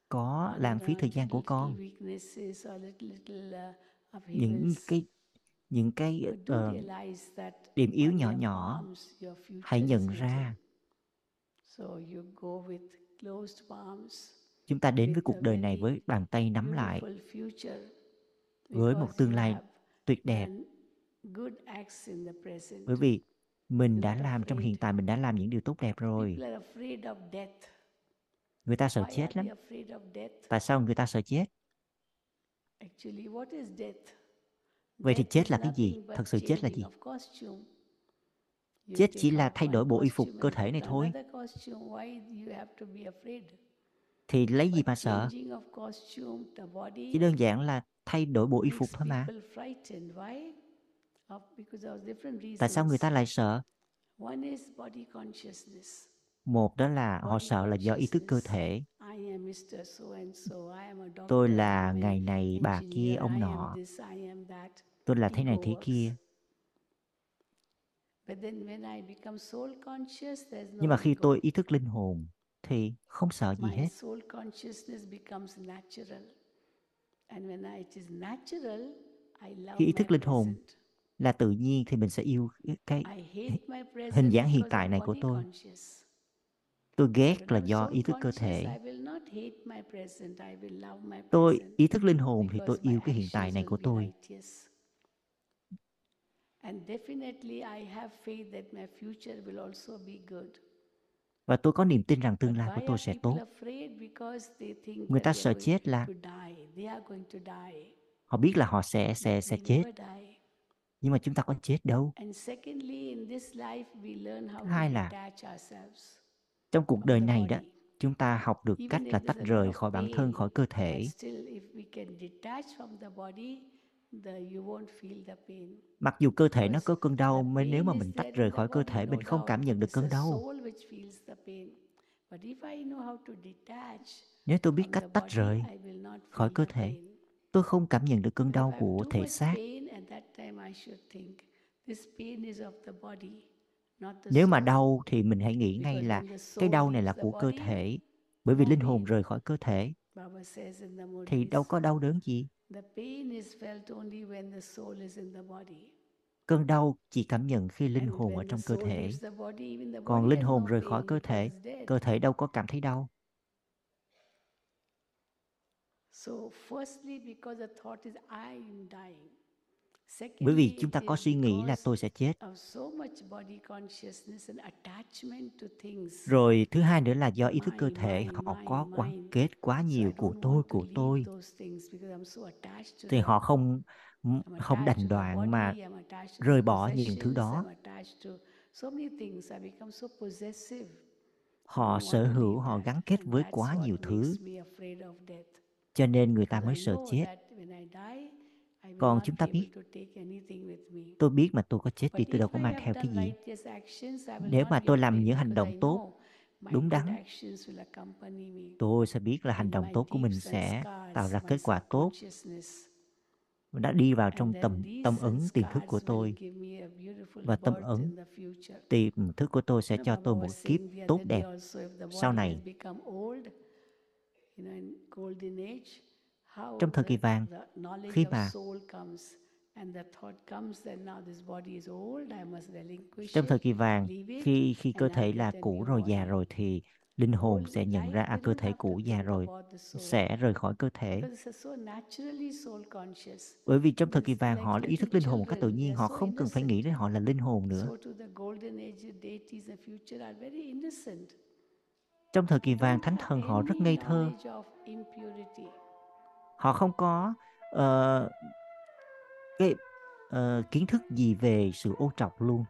có lãng phí uh, thời gian của con. uh, những cái những cái that điểm yếu nhỏ nhỏ hãy nhận ra. So you go with closed palms, chúng ta đến với cuộc đời này với bàn tay nắm lại với một tương lai tuyệt đẹp. bởi vì mình đã làm trong hiện tại mình đã làm những điều tốt đẹp rồi. Người ta sợ chết lắm. tại sao người ta sợ chết? Actually, what is death? vậy thì chết là cái gì? thật sự chết là gì? chết chỉ là thay đổi bộ y phục cơ thể này thôi. thì lấy gì mà sợ? chỉ đơn giản là thay đổi bộ y phục thôi mà. tại sao người ta lại sợ? One is body consciousness. một đó là họ sợ là do ý thức cơ thể. I am Mr. So and so. I am a doctor. tôi là ngày này bà kia ông nọ. tôi là thế này thế kia. But then when I become soul conscious, there's no nhưng mà khi tôi ý thức linh hồn thì không sợ gì hết Khi ý thức linh hồn là tự nhiên thì mình sẽ yêu cái I hate my present hình dáng hiện tại này của tôi tôi ghét là do ý thức cơ thể I will not hate my present. I will love my tôi present ý thức linh hồn thì tôi yêu cái hiện tại này của tôi. And definitely, I have faith that my future will also be good. Và tôi có niềm tin rằng tương lai của tôi sẽ tốt. người ta sợ chết là họ biết là họ sẽ sẽ sẽ chết. nhưng mà chúng ta có chết đâu. Thứ hai là trong cuộc đời này đó chúng ta học được cách là tách rời khỏi bản thân khỏi cơ thể mặc dù cơ thể nó có cơn đau mới nếu mà mình tách rời khỏi cơ thể mình không cảm nhận được cơn đau. nếu tôi biết cách tách rời khỏi cơ thể tôi không cảm nhận được cơn đau của thể xác. nếu mà đau thì mình hãy nghĩ ngay là cái đau này là của cơ thể bởi vì linh hồn rời khỏi cơ thể. Thì đâu có đau đớn gì the pain is felt only when the soul is in the body. cơn đau chỉ cảm nhận khi linh hồn ở trong cơ thể còn linh hồn rời khỏi cơ thể cơ thể đâu có cảm thấy đau So, firstly, because the thought is I am dying. Bởi vì chúng ta có suy nghĩ là tôi sẽ chết. rồi thứ hai nữa là do ý thức cơ thể họ có mine. kết quá nhiều của tôi của tôi. thì họ không không đành đoạn mà rời bỏ những thứ đó. Họ sở hữu họ gắn kết với quá nhiều thứ. cho nên người ta mới sợ chết còn chúng ta biết tôi biết mà tôi có chết đi tôi đâu có mang theo cái gì. nếu mà tôi làm những hành động tốt đúng đắn tôi sẽ biết là hành động tốt của mình sẽ tạo ra kết quả tốt. đã đi vào trong then tâm ứng tiềm thức của tôi. và tâm ứng tiềm thức của tôi sẽ cho tôi một kiếp tốt đẹp sau này trong thời kỳ vàng khi mà trong thời kỳ vàng khi khi cơ thể là cũ rồi già rồi thì linh hồn sẽ nhận ra à, cơ thể cũ già rồi sẽ rời khỏi cơ thể. Bởi vì trong thời kỳ vàng họ ý thức linh hồn một cách tự nhiên họ không cần phải nghĩ đến họ là linh hồn nữa. Trong thời kỳ vàng thánh thần họ rất ngây thơ họ không có uh, cái uh, kiến thức gì về sự ô trọc luôn.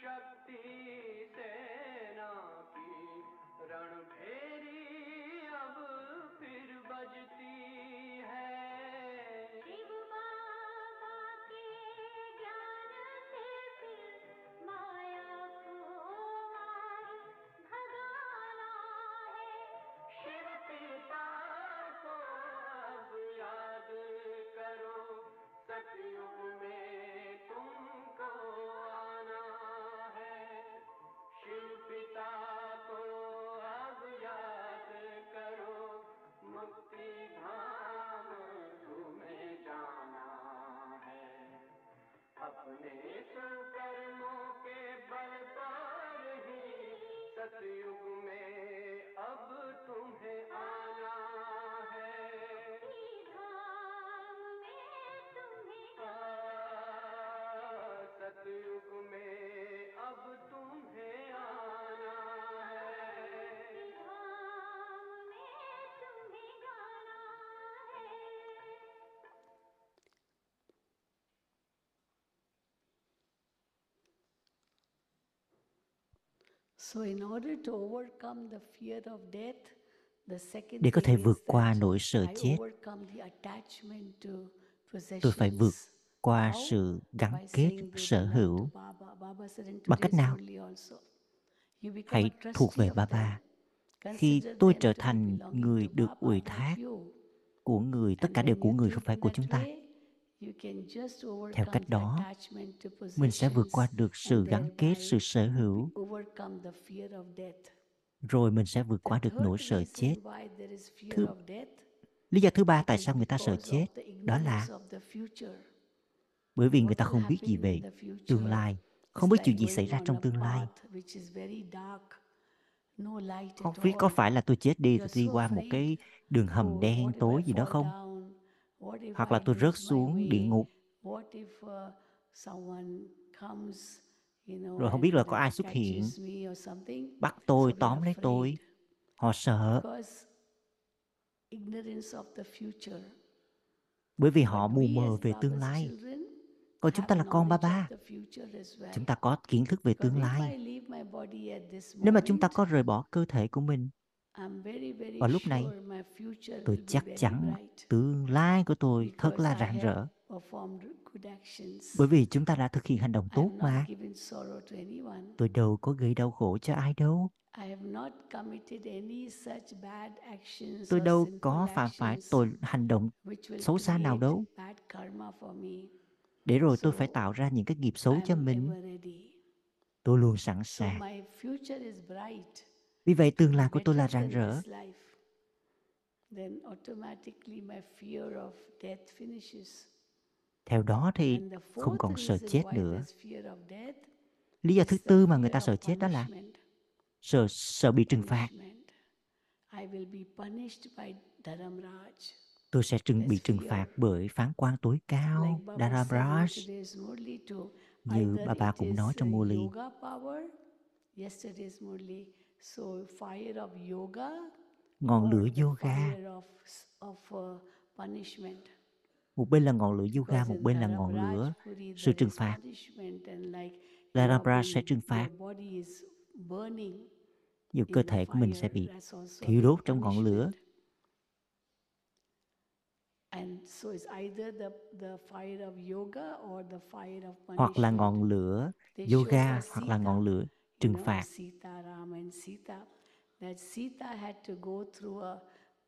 शक्ति सेना की रणभेरी अपने सुकर्मों के बल पर ही सतयुग Để có thể vượt qua nỗi sợ chết, overcome the attachment to tôi phải vượt qua sự gắn kết sở hữu Baba. Baba said, "In bằng cách nào? Murli also, you become Hãy thuộc về of ba them. ba. Khi tôi trở thành người được Baba, ủy thác của người, tất cả đều của người không phải của chúng ta. way, you can just Theo cách đó, attachment to mình sẽ vượt qua được sự gắn kết, sự sở hữu, rồi mình sẽ vượt qua được nỗi sợ chết. Thứ- of death Lý do thứ ba tại sao người ta sợ chết, đó là bởi vì người ta không biết gì về tương lai, không biết chuyện gì xảy ra on trong tương lai. Không biết có phải là tôi chết đi, tôi đi qua một cái đường hầm đen tối gì đó không? Hoặc là tôi rớt xuống địa ngục, uh, rồi không biết là có ai xuất hiện, bắt tôi, tóm lấy tôi. Họ sợ because ignorance of the future. bởi vì họ mù mờ về tương lai. Còn chúng ta là con ba ba, chúng ta có kiến thức về tương lai. Nếu mà chúng ta có rời bỏ cơ thể của mình, I'm very, very vào lúc này, sure my future tôi chắc chắn tương lai của tôi thật là rạng rỡ. performed good actions. Bởi vì chúng ta đã thực hiện hành động tốt mà. Tôi đâu có gây đau khổ cho ai đâu. I have not committed any such bad actions Tôi đâu có phạm phải tội hành động which will xấu xa nào đâu. bad karma for me. Để rồi tôi phải tạo ra những cái nghiệp xấu cho mình. Tôi luôn sẵn sàng. Vì vậy tương lai của tôi là rạng rỡ. this life, then automatically my fear of death finishes. Theo đó thì không còn sợ chết nữa. Lý do thứ tư mà người ta sợ chết đó là sợ sợ bị trừng phạt. Punishment. I will be punished by Dharamraj. Tôi sẽ trừng bị trừng phạt bởi phán quan tối cao Dharamraj. Như bà bà cũng nói trong uh, Ngọn lửa yoga. uh, punishment. Một bên là ngọn lửa yoga, một bên là ngọn lửa sự trừng phạt. are sẽ trừng phạt. your body is burning Dù cơ thể của mình sẽ bị thiêu đốt trong ngọn lửa. punishment. And so it's either the, the fire of yoga or the fire of hoặc là punishment. ngọn lửa yoga hoặc là ngọn lửa trừng phạt. Sita, Rama and Sita. That Sita had to go through a,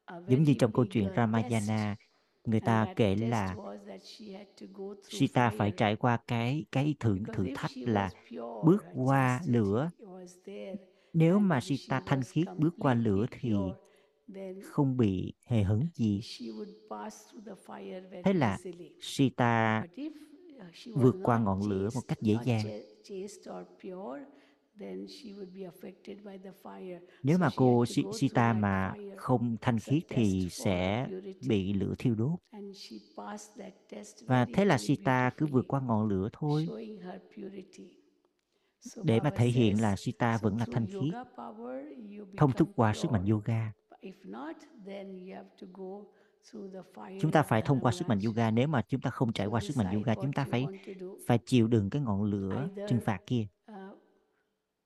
a Giống như trong câu chuyện. Ramayana, người ta kể là was that she had to go through Sita phải trải qua cái cái thử thử thách là bước qua lửa. Nếu mà Sita thanh khiết bước qua lửa thì không bị hề hấn gì. she would pass through the fire very Thế là. Sita But if uh, she vượt qua ngọn lửa một chaste, cách dễ dàng. Cha- chaste or pure, then she would be affected by the fire. Nếu mà cô Sita mà không thanh khiết thì sẽ bị lửa thiêu đốt. And she passed that test Và thế là Sita cứ vượt qua ngọn lửa thôi showing her purity. So để mà thể hiện là Sita vẫn là thanh khiết thông thức become qua sức mạnh yoga. If not, then you have to go through the fire Chúng ta phải thông qua sức mạnh yoga. Nếu mà chúng ta không trải qua sức mạnh yoga, chúng ta phải phải chịu đựng cái ngọn lửa trừng phạt kia uh, do yoga or that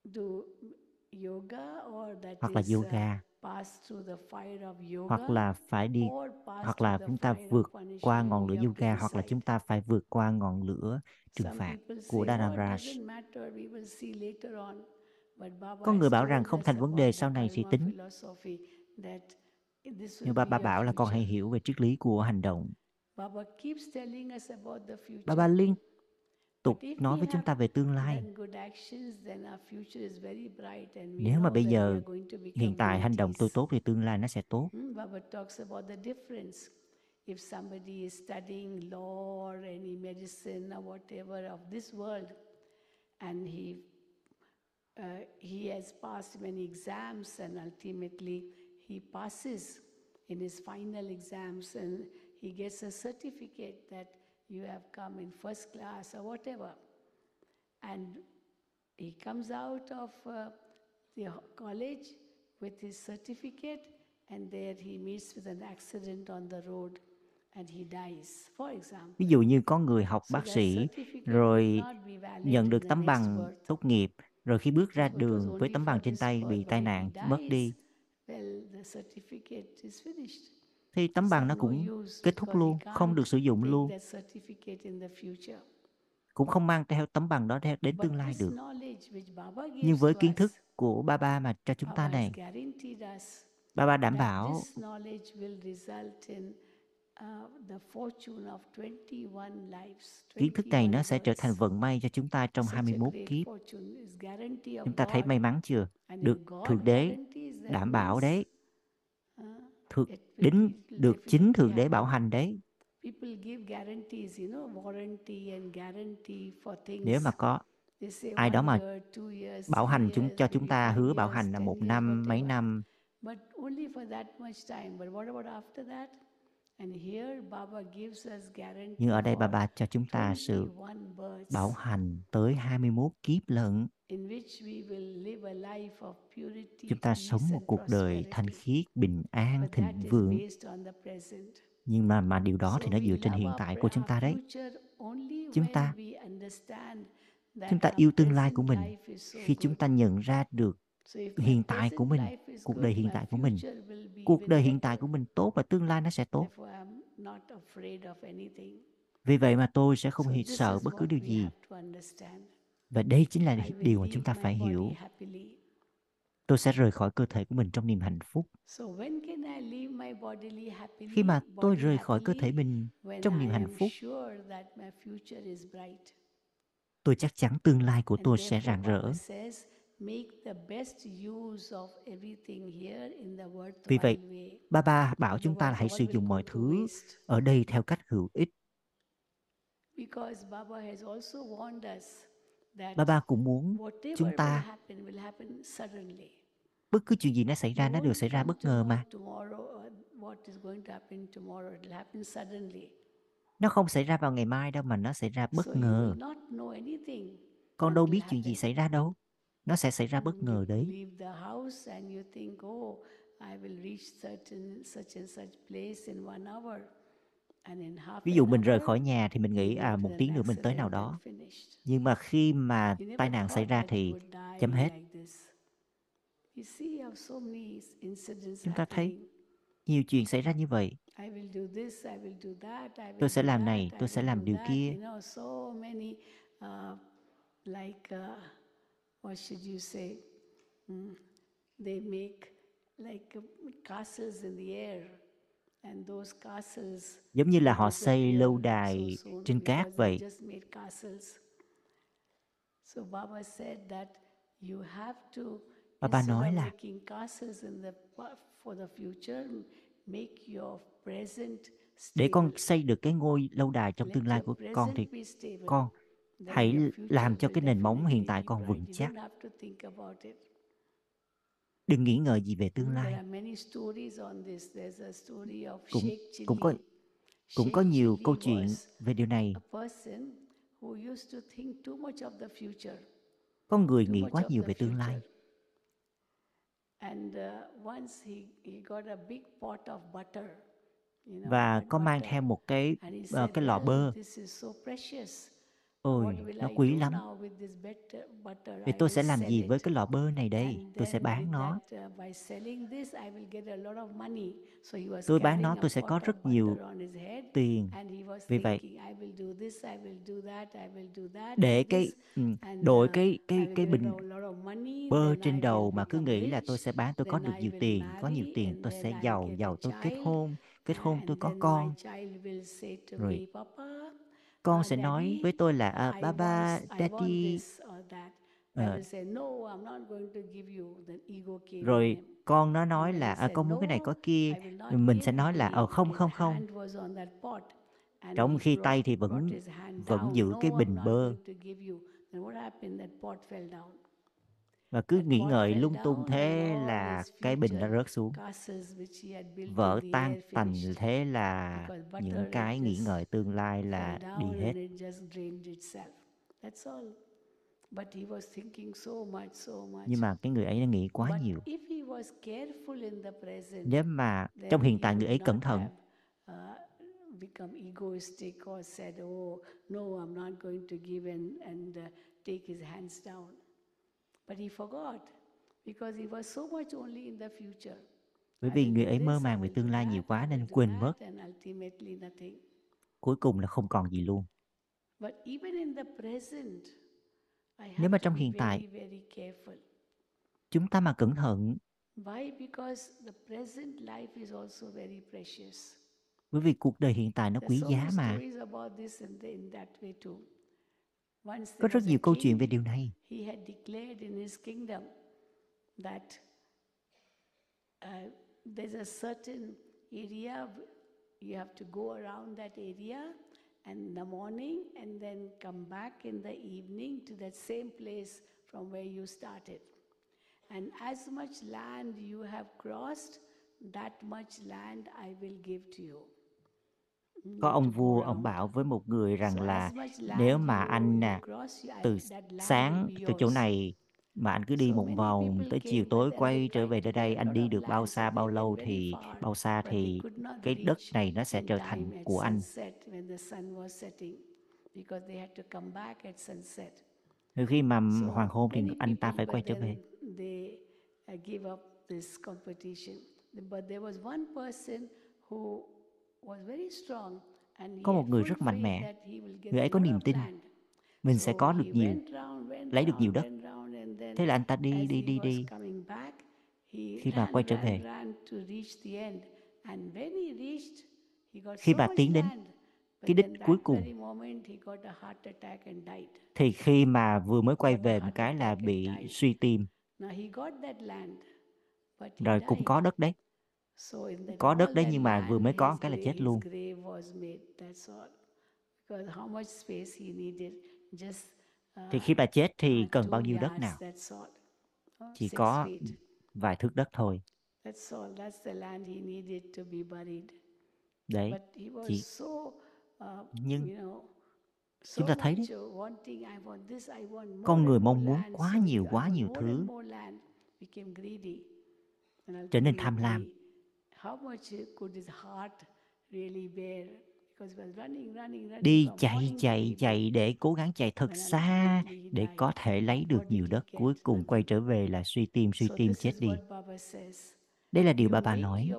hoặc là uh, yoga pass through the fire of hoặc yoga là phải đi or pass hoặc là the chúng ta fire of vượt qua ngọn lửa yoga hoặc là chúng ta phải vượt qua ngọn lửa trừng phạt của Dharamraj. Baba Có người bảo rằng không thành vấn đề sau này thì tính. Nhưng your bảo là con hãy hiểu về triết lý của hành động. Baba liên tục nói với chúng ta về tương lai. Nếu mà bây giờ hiện tại hành động tôi tốt thì tương lai nó sẽ tốt. Hmm, Baba talks about the difference. If somebody is studying law or any medicine or whatever of this world, and he uh, he has passed many exams, and ultimately he passes in his final exams, and he gets a certificate that you have come in first class or whatever, and he comes out of uh, the college with his certificate, and there he meets with an accident on the road and he dies, for example. Ví dụ như có người học bác sĩ rồi nhận được tấm bằng tốt nghiệp rồi khi bước ra đường với tấm bằng trên tay bị tai nạn mất đi thì tấm bằng nó cũng kết thúc luôn không được sử dụng luôn. Cũng không mang theo tấm bằng đó đến tương lai được. Baba nhưng với kiến thức của ba ba mà cho chúng ta Baba này guaranteed us ba ba đảm bảo uh, the fortune of 21 lives, kiến thức này 21 nó sẽ trở thành vận may cho chúng ta trong Such a 21 great kiếp. chúng ta thấy may mắn chưa? được thượng đế đảm bảo đấy đính be được chính thượng đế bảo hành đấy. People give guarantees, you know, warranty and guarantee for nếu things. mà có ai đó mà bảo hành chúng cho chúng ta hứa bảo hành là 10 một năm mấy năm nhưng ở đây bà cho chúng ta sự 21 births bảo hành tới 21 kiếp lận. in which we will live a life of purity, chúng ta sống một cuộc đời thanh khiết bình an thịnh vượng. nhưng mà mà điều đó thì nó dựa trên hiện tại của chúng ta đấy. chúng ta chúng ta yêu tương lai của mình. khi chúng ta nhận ra được hiện tại của mình cuộc đời hiện tại của mình cuộc đời hiện tại của mình tốt và tương lai nó sẽ tốt. Therefore, I'm not afraid of anything. vì vậy mà tôi sẽ không hề sợ bất cứ điều gì. và đây chính là điều mà chúng ta phải hiểu. tôi sẽ rời khỏi cơ thể của mình trong niềm hạnh phúc. So when can I leave my bodily happily? khi mà tôi rời khỏi cơ thể mình trong niềm hạnh phúc. tôi chắc chắn tương lai của tôi sẽ rạng rỡ Baba says, make the best use of everything here in the Vì vậy, ba ba bảo chúng ta hãy sử dụng mọi thứ ở đây theo cách hữu ích. Because Baba has also warned us that ba ba cũng muốn whatever chúng will ta happen will happen suddenly. bất cứ chuyện gì nó xảy ra nó đều xảy ra bất ngờ mà. tomorrow or what is going to happen tomorrow. It will happen suddenly. nó không xảy ra vào ngày mai đâu mà nó xảy ra bất ngờ. con đâu biết chuyện gì xảy ra đâu nó sẽ xảy ra bất ngờ đấy. oh, ví dụ mình rời khỏi nhà thì mình nghĩ à một tiếng nữa mình tới nào đó. Nhưng mà khi mà tai nạn xảy ra thì chấm hết. Chúng ta thấy nhiều chuyện xảy ra như vậy. Tôi sẽ làm này tôi sẽ làm điều kia what should you say? Mm, They make like uh, castles in the air, and those castles giống như là họ xây lâu đài trên cát vậy just made castles. So Baba said that you have to Baba instead nói là making castles in the pa- for the future, make your present để con xây được cái ngôi lâu đài trong tương lai của con thì con hãy làm cho cái nền móng hiện tại con bright. vững chắc. đừng nghĩ ngợi gì về tương There lai are many stories on this. There's a story of cũng cũng có cũng có nhiều câu chuyện về điều này. a person who used to think too much of the future. con người nghĩ quá nhiều về tương lai. uh, once he, he got a big pot of butter, you know, và có mang theo một cái said, cái lọ well, bơ ôi nó quý lắm. vậy tôi sẽ làm gì với cái lọ bơ này đây? Tôi sẽ then bán nó. uh, tôi bán nó tôi sẽ có rất nhiều tiền. vì vậy thinking, I will do this, I will do that, I will do that, để cái ừ, đội uh, cái cái cái bình bơ trên đầu mà cứ nghĩ là tôi sẽ bán tôi có được nhiều tiền có nhiều tiền tôi sẽ giàu giàu tôi kết hôn kết hôn tôi có con. Rồi con sẽ nói với tôi là à, I ba ba want, I want daddy in rồi con nó nói là à, con muốn cái này có kia. Mình sẽ nói là ờ không không không. trong khi tay thì vẫn vẫn giữ cái bình bơ và cứ nghĩ ngợi lung tung thế là cái bình đã rớt xuống vỡ tan tành thế là những cái nghĩ ngợi tương lai là đi hết and it just drained itself. That's all. But he was thinking so much, so much. nhưng mà cái người ấy đã nghĩ quá nhiều nếu mà trong hiện tại người ấy cẩn thận uh, become egoistic or said, "Oh no, I'm not going to give," and and uh, take his hands down. But he forgot because he was so much only in the future. bởi vì người ấy mơ màng về tương lai nhiều quá nên quên mất and ultimately nothing. cuối cùng là không còn gì luôn But even in the present, I nếu have mà to trong be hiện tại very, very careful. chúng ta mà cẩn thận Why? Because the present life is also very precious. bởi vì cuộc đời hiện tại nó quý giá mà có there rất was nhiều câu chuyện về điều này he had declared in his kingdom that uh, there's a certain area you have to go around that area and in the morning and then come back in the evening to that same place from where you started. And as much land you have crossed, that much land I will give to you. Có ông vua, ông bảo với một người rằng là, nếu mà anh nè từ sáng từ chỗ này mà anh cứ đi một vòng tới chiều tối quay trở về tới đây, anh đi được bao xa bao lâu thì, bao xa thì cái đất này nó sẽ trở thành của anh khi mà hoàng hôn thì anh ta phải quay trở về uh, this competition. But there was one person who có một người rất mạnh mẽ. that he will get người ấy có niềm tin. land. mình sẽ có được nhiều lấy được nhiều đất. thế là anh ta đi đi he đi đi. coming back, he khi mà quay ran, trở về. ran to reach the end. And when he reached, he got khi much tiến đến cái đích cuối cùng thì khi mà vừa mới quay về một cái là bị suy tim. Now he got that land, but he rồi cũng có đất đấy có đất đấy nhưng mà vừa mới có cái là chết luôn? Just thì uh, khi bà chết thì uh, cần bao nhiêu đất nào. Uh, chỉ có vài thước đất thôi. Đấy chỉ uh, nhưng chúng ta thấy đấy. uh, con người mong muốn quá nhiều quá nhiều thứ trở nên tham lam đi chạy chạy chạy để cố gắng chạy thật xa để có thể lấy được nhiều đất cuối cùng quay trở về là suy tim suy tim chết đi. đây là điều bà bà nói.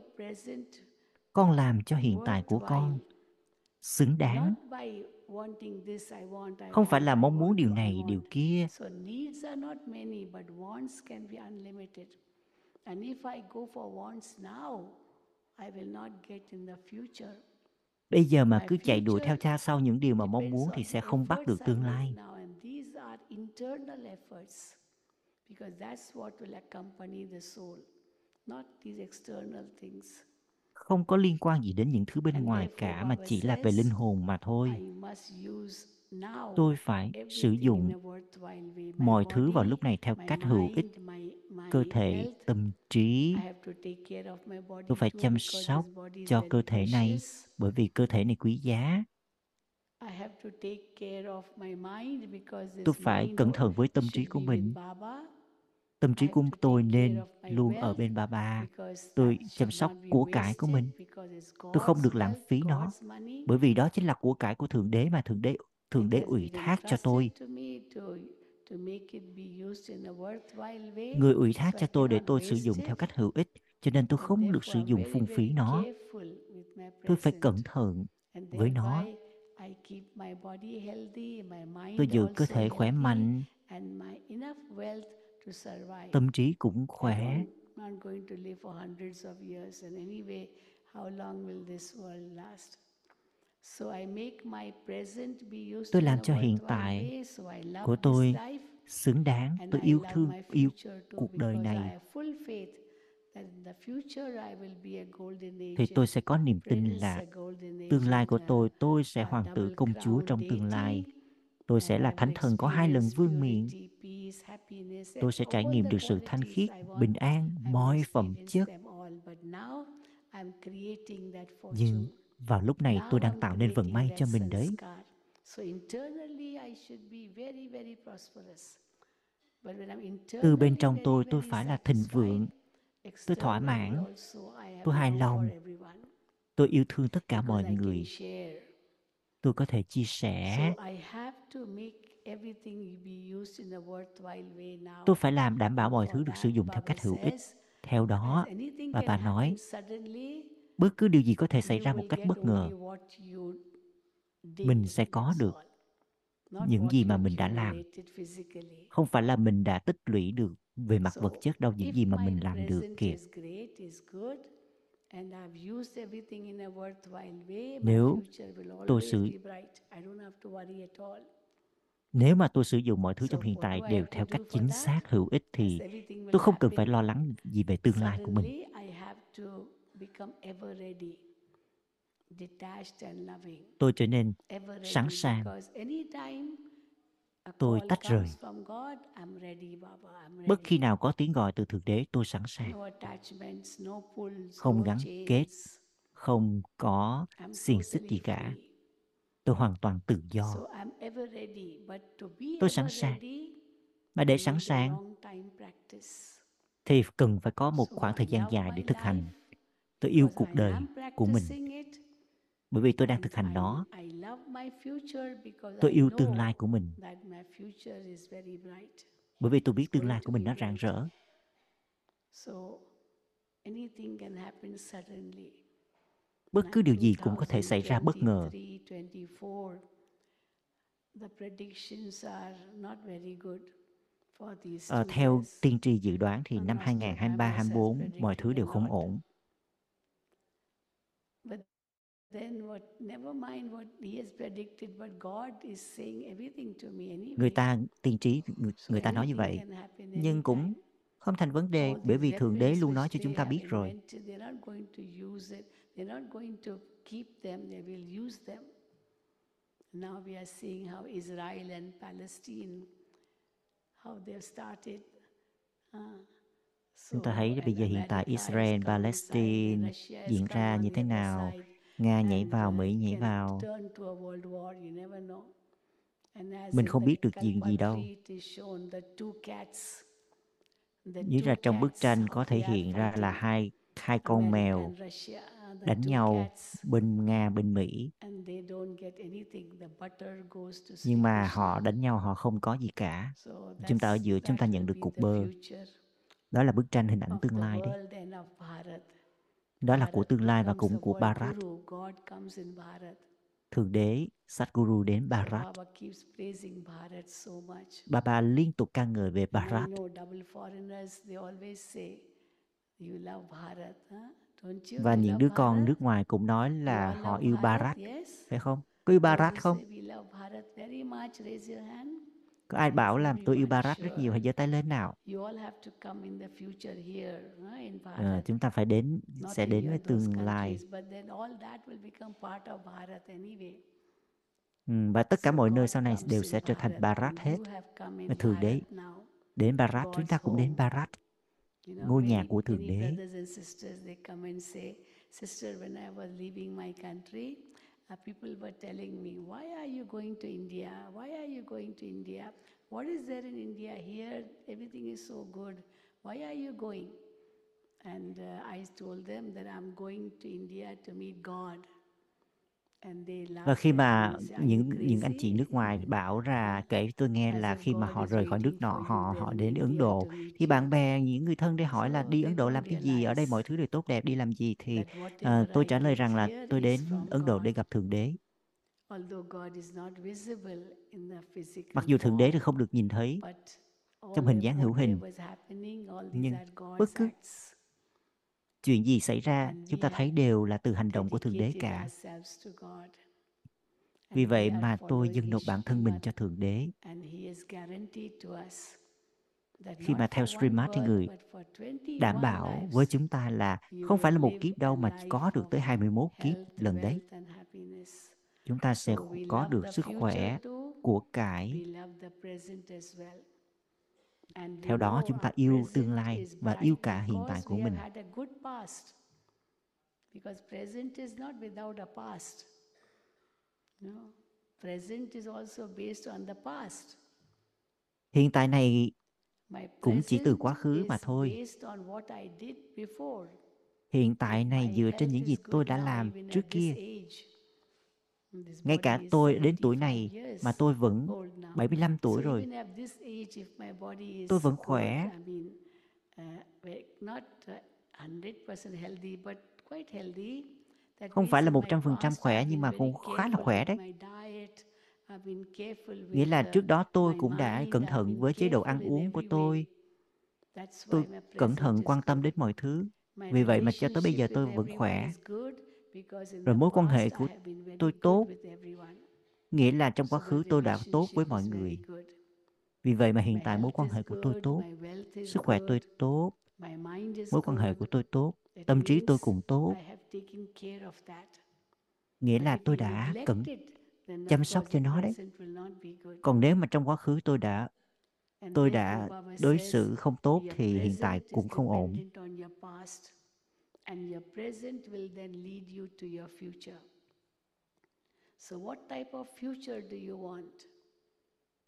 con làm cho hiện tại của con xứng đáng. Không phải là mong muốn điều I này điều kia bây giờ mà cứ chạy đuổi theo cha sau những điều mà mong muốn thì sẽ không bắt được tương lai. không có liên quan gì đến những thứ bên ngoài cả mà chỉ là về linh hồn mà thôi Tôi phải sử dụng mọi thứ vào lúc này theo cách hữu ích cơ thể tâm trí. Tôi phải chăm sóc cho cơ thể này bởi vì cơ thể này quý giá. Tôi phải cẩn thận với tâm trí của mình. Tâm trí của tôi nên luôn ở bên ba because tôi chăm sóc của cải của mình. tôi không được lãng phí nó bởi vì đó chính là của cải của thượng đế mà thượng đế thượng đế ủy thác cho tôi. người ủy thác cho tôi để tôi sử dụng theo cách hữu ích cho nên tôi không được sử dụng phung phí nó. tôi phải cẩn thận với nó. Tôi giữ cơ thể khỏe mạnh. tâm trí cũng khỏe. don't, not going to live for hundreds of years, and anyway, how long will this world last? Tôi làm cho hiện tại của tôi xứng đáng tôi I yêu love thương yêu cuộc đời này. Have full faith that in the future I will be a golden thì age, tôi sẽ có niềm tin là tương lai của tôi tôi sẽ hoàng tử công chúa trong tương lai. Tôi sẽ là thánh thần có hai lần vương miện. tôi sẽ trải nghiệm được sự thanh khiết bình an mọi phẩm chất. nhưng. Vào lúc này tôi đang tạo nên vận may cho mình đấy. Từ bên trong tôi tôi phải là thịnh vượng. Tôi thỏa mãn. tôi hài lòng. tôi yêu thương tất cả mọi người. tôi có thể chia sẻ. Tôi phải làm đảm bảo mọi thứ được sử dụng theo cách hữu ích. theo đó bà bà nói bất cứ điều gì có thể xảy ra một cách bất ngờ mình sẽ có được những gì mà mình đã làm. không phải là mình đã tích lũy được về mặt vật chất đâu những gì mà mình làm được kìa. Nếu tôi sử nếu mà tôi sử dụng mọi thứ trong hiện tại đều theo cách chính xác hữu ích thì tôi không cần phải lo lắng gì về tương lai của mình suddenly, I have to become ever ready, detached and loving. tôi trở nên sẵn ready sàng. tôi tách rời. bất ready. khi nào có tiếng gọi từ thượng đế tôi sẵn sàng. Không no gắn kết không có xiềng xích gì cả. tôi hoàn toàn tự do. Tôi sẵn sàng. ready, mà để sẵn sàng thì cần phải có một khoảng thời gian dài để thực hành tôi yêu cuộc đời của mình. Bởi vì tôi đang thực hành nó. Tôi yêu tương lai của mình. Bởi vì tôi biết tương lai của mình nó rạng rỡ. Bất cứ điều gì cũng có thể xảy ra bất ngờ. À, theo tiên tri dự đoán thì năm 2023 has 24 mọi thứ đều không ổn. But then what never mind what he has predicted, but God is saying everything to me anyway. người ta tiên tri người, người ta nói như vậy nhưng cũng không thành vấn đề bởi vì thượng đế luôn nói cho chúng ta biết rồi invented, they're not going to use it. They're not going to keep them. They will use them. Now we are seeing how Israel and Palestine, how they've started. Uh, Chúng ta thấy bây giờ hiện tại Israel, Palestine diễn ra như thế nào. Nga nhảy vào, Mỹ nhảy vào. Mình không biết được chuyện gì đâu. Như là trong bức tranh có thể hiện ra là hai hai con mèo đánh nhau bên Nga, bên Mỹ. Nhưng mà họ đánh nhau họ không có gì cả. Chúng ta ở giữa chúng ta nhận được cục bơ đó là bức tranh hình ảnh tương lai đấy. đó là của tương lai và cũng của Bharat. thượng đế Sadhguru đến Bharat. Baba keeps praising Bharat so much. Baba liên tục ca ngợi về Bharat. và những đứa con nước ngoài cũng nói là họ yêu Bharat, phải không? Có yêu Bharat không có ai bảo là tôi yêu Bharat rất nhiều hãy giơ tay lên nào? You all have to come in the future here, huh, in Bharat. chúng ta phải đến sẽ đến với tương lai countries, but then all that will become part of Bharat anyway. ừ, và tất cả mọi nơi sau này đều sẽ trở thành Bharat, hết. và thượng đế. Đến Bharat chúng ta cũng đến. Bharat ngôi nhà của thượng đế uh, people were telling me, why are you going to India? Why are you going to India? What is there in India? Here, everything is so good. Why are you going? And uh, I told them that I'm going to India to meet God. Và khi mà những những anh chị nước ngoài bảo ra kể tôi nghe là khi mà họ rời khỏi nước nọ họ họ đến Ấn Độ. thì bạn bè những người thân để hỏi là đi Ấn Độ làm cái gì? Ở đây mọi thứ đều tốt đẹp đi làm gì? Thì whatever tôi trả lời rằng là tôi đến Ấn Độ để gặp thượng đế. Although God is not visible in the mặc physical dù thượng đế thì không được nhìn thấy. but trong hình dáng hữu hình. nhưng bất cứ. Chuyện gì xảy ra chúng ta thấy đều là từ hành động của thượng đế cả. Vì vậy mà tôi dâng nộp bản thân mình cho thượng đế. Khi mà theo Srimad thì người but for 21 đảm bảo với chúng ta là không phải là một kiếp đâu mà có được tới 21 kiếp lần đấy. chúng ta sẽ có được sức khỏe của cải theo đó chúng ta yêu tương lai và yêu cả hiện tại của mình have had a good past. Because present is not without a past. No. Present is also based on the past. hiện tại này cũng chỉ từ quá khứ mà thôi based on what I did before. hiện tại này dựa trên những gì tôi đã làm trước kia ngay cả tôi đến tuổi này mà tôi vẫn 75 tuổi rồi. Tôi vẫn khỏe. Không phải là 100% khỏe, nhưng mà cũng khá là khỏe đấy. Nghĩa là trước đó tôi cũng đã cẩn thận với chế độ ăn uống của tôi. Tôi cẩn thận quan tâm đến mọi thứ. Vì vậy mà cho tới bây giờ tôi vẫn khỏe. Rồi mối quan hệ của tôi tốt. Nghĩa là trong quá khứ tôi đã tốt với mọi người. Vì vậy mà hiện tại mối quan hệ của tôi tốt, sức khỏe tôi tốt, mối quan hệ của tôi tốt, tâm trí tôi cũng tốt. Nghĩa là tôi đã cẩn chăm sóc cho nó đấy. Còn nếu mà trong quá khứ tôi đã tôi đã đối xử không tốt thì hiện tại cũng không ổn. dependent on your past and your present will then lead you to your future. So what type of future do you want?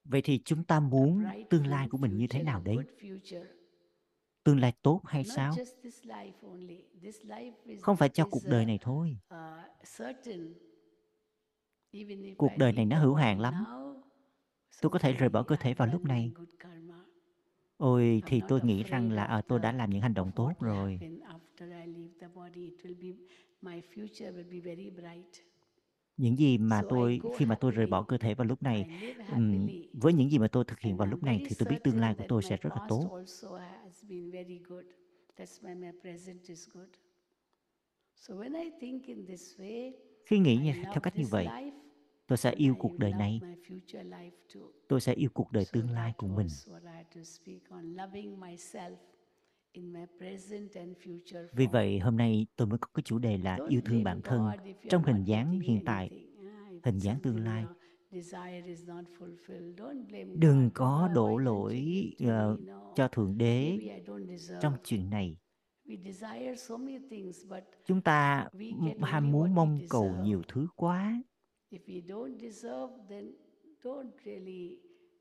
Vậy thì chúng ta muốn tương lai của mình như thế nào đấy? Tương lai tốt hay sao? Không phải cho cuộc đời này thôi. certain. Even if Cuộc đời này nó hữu hạn lắm. Tôi có thể rời bỏ cơ thể vào lúc này. good karma. Ôi thì tôi nghĩ rằng là à, tôi đã làm những hành động tốt rồi. After I leave the body. It will be my future will be very bright. Những gì mà tôi khi mà tôi rời bỏ cơ thể vào lúc này, với những gì mà tôi thực hiện vào lúc này thì tôi biết tương lai của tôi sẽ rất là tốt. also has been very good. That's why my present is good. So when I think in this way, Khi nghĩ như, theo cách như vậy, tôi sẽ yêu cuộc đời này, my future life too. tôi sẽ yêu cuộc đời tương lai của mình. Vì vậy hôm nay tôi mới có cái chủ đề là yêu thương bản thân trong hình dáng hiện tại. Ah, hình dáng tương lai. your desire is not fulfilled, don't blame Đừng có Baba, đổ lỗi? No. cho Thượng Đế Maybe I don't deserve. trong chuyện này. We desire so many things, but Chúng ta ham muốn mong cầu nhiều thứ quá. if we don't deserve, then don't really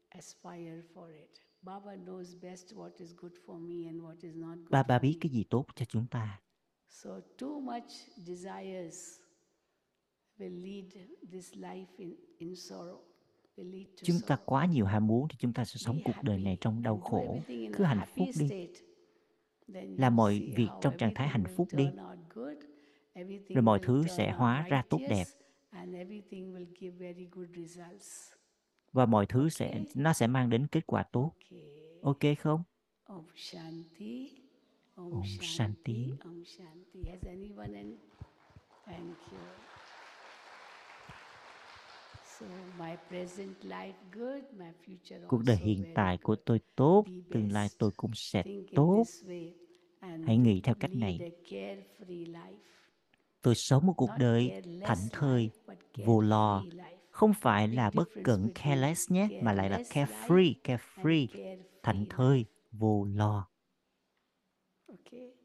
aspire for it. Baba knows best what is good for me and what is not good Ba ba for biết me. cái gì tốt cho chúng ta. So too much desires will lead this life in, in sorrow, will lead to Chúng ta quá nhiều ham muốn thì chúng ta sẽ sống cuộc đời này trong đau khổ. everything in Cứ hạnh phúc đi. Làm mọi việc trong trạng thái everything hạnh will phúc đi. Rồi mọi will thứ sẽ hóa ra tốt đẹp và mọi thứ sẽ nó sẽ mang đến kết quả tốt. Ok không? Om Shanti. Om, Shanti. Om Shanti. Has anyone any? Thank you. So my present life good, my future Cuộc đời hiện tại của tôi tốt, tương lai tôi cũng sẽ tốt. Hãy nghĩ theo cách này. Tôi sống một cuộc đời thảnh thơi, vô lo. Không phải là bất cẩn careless nhé, mà lại là carefree, carefree, thảnh thơi, vô lo. Okay.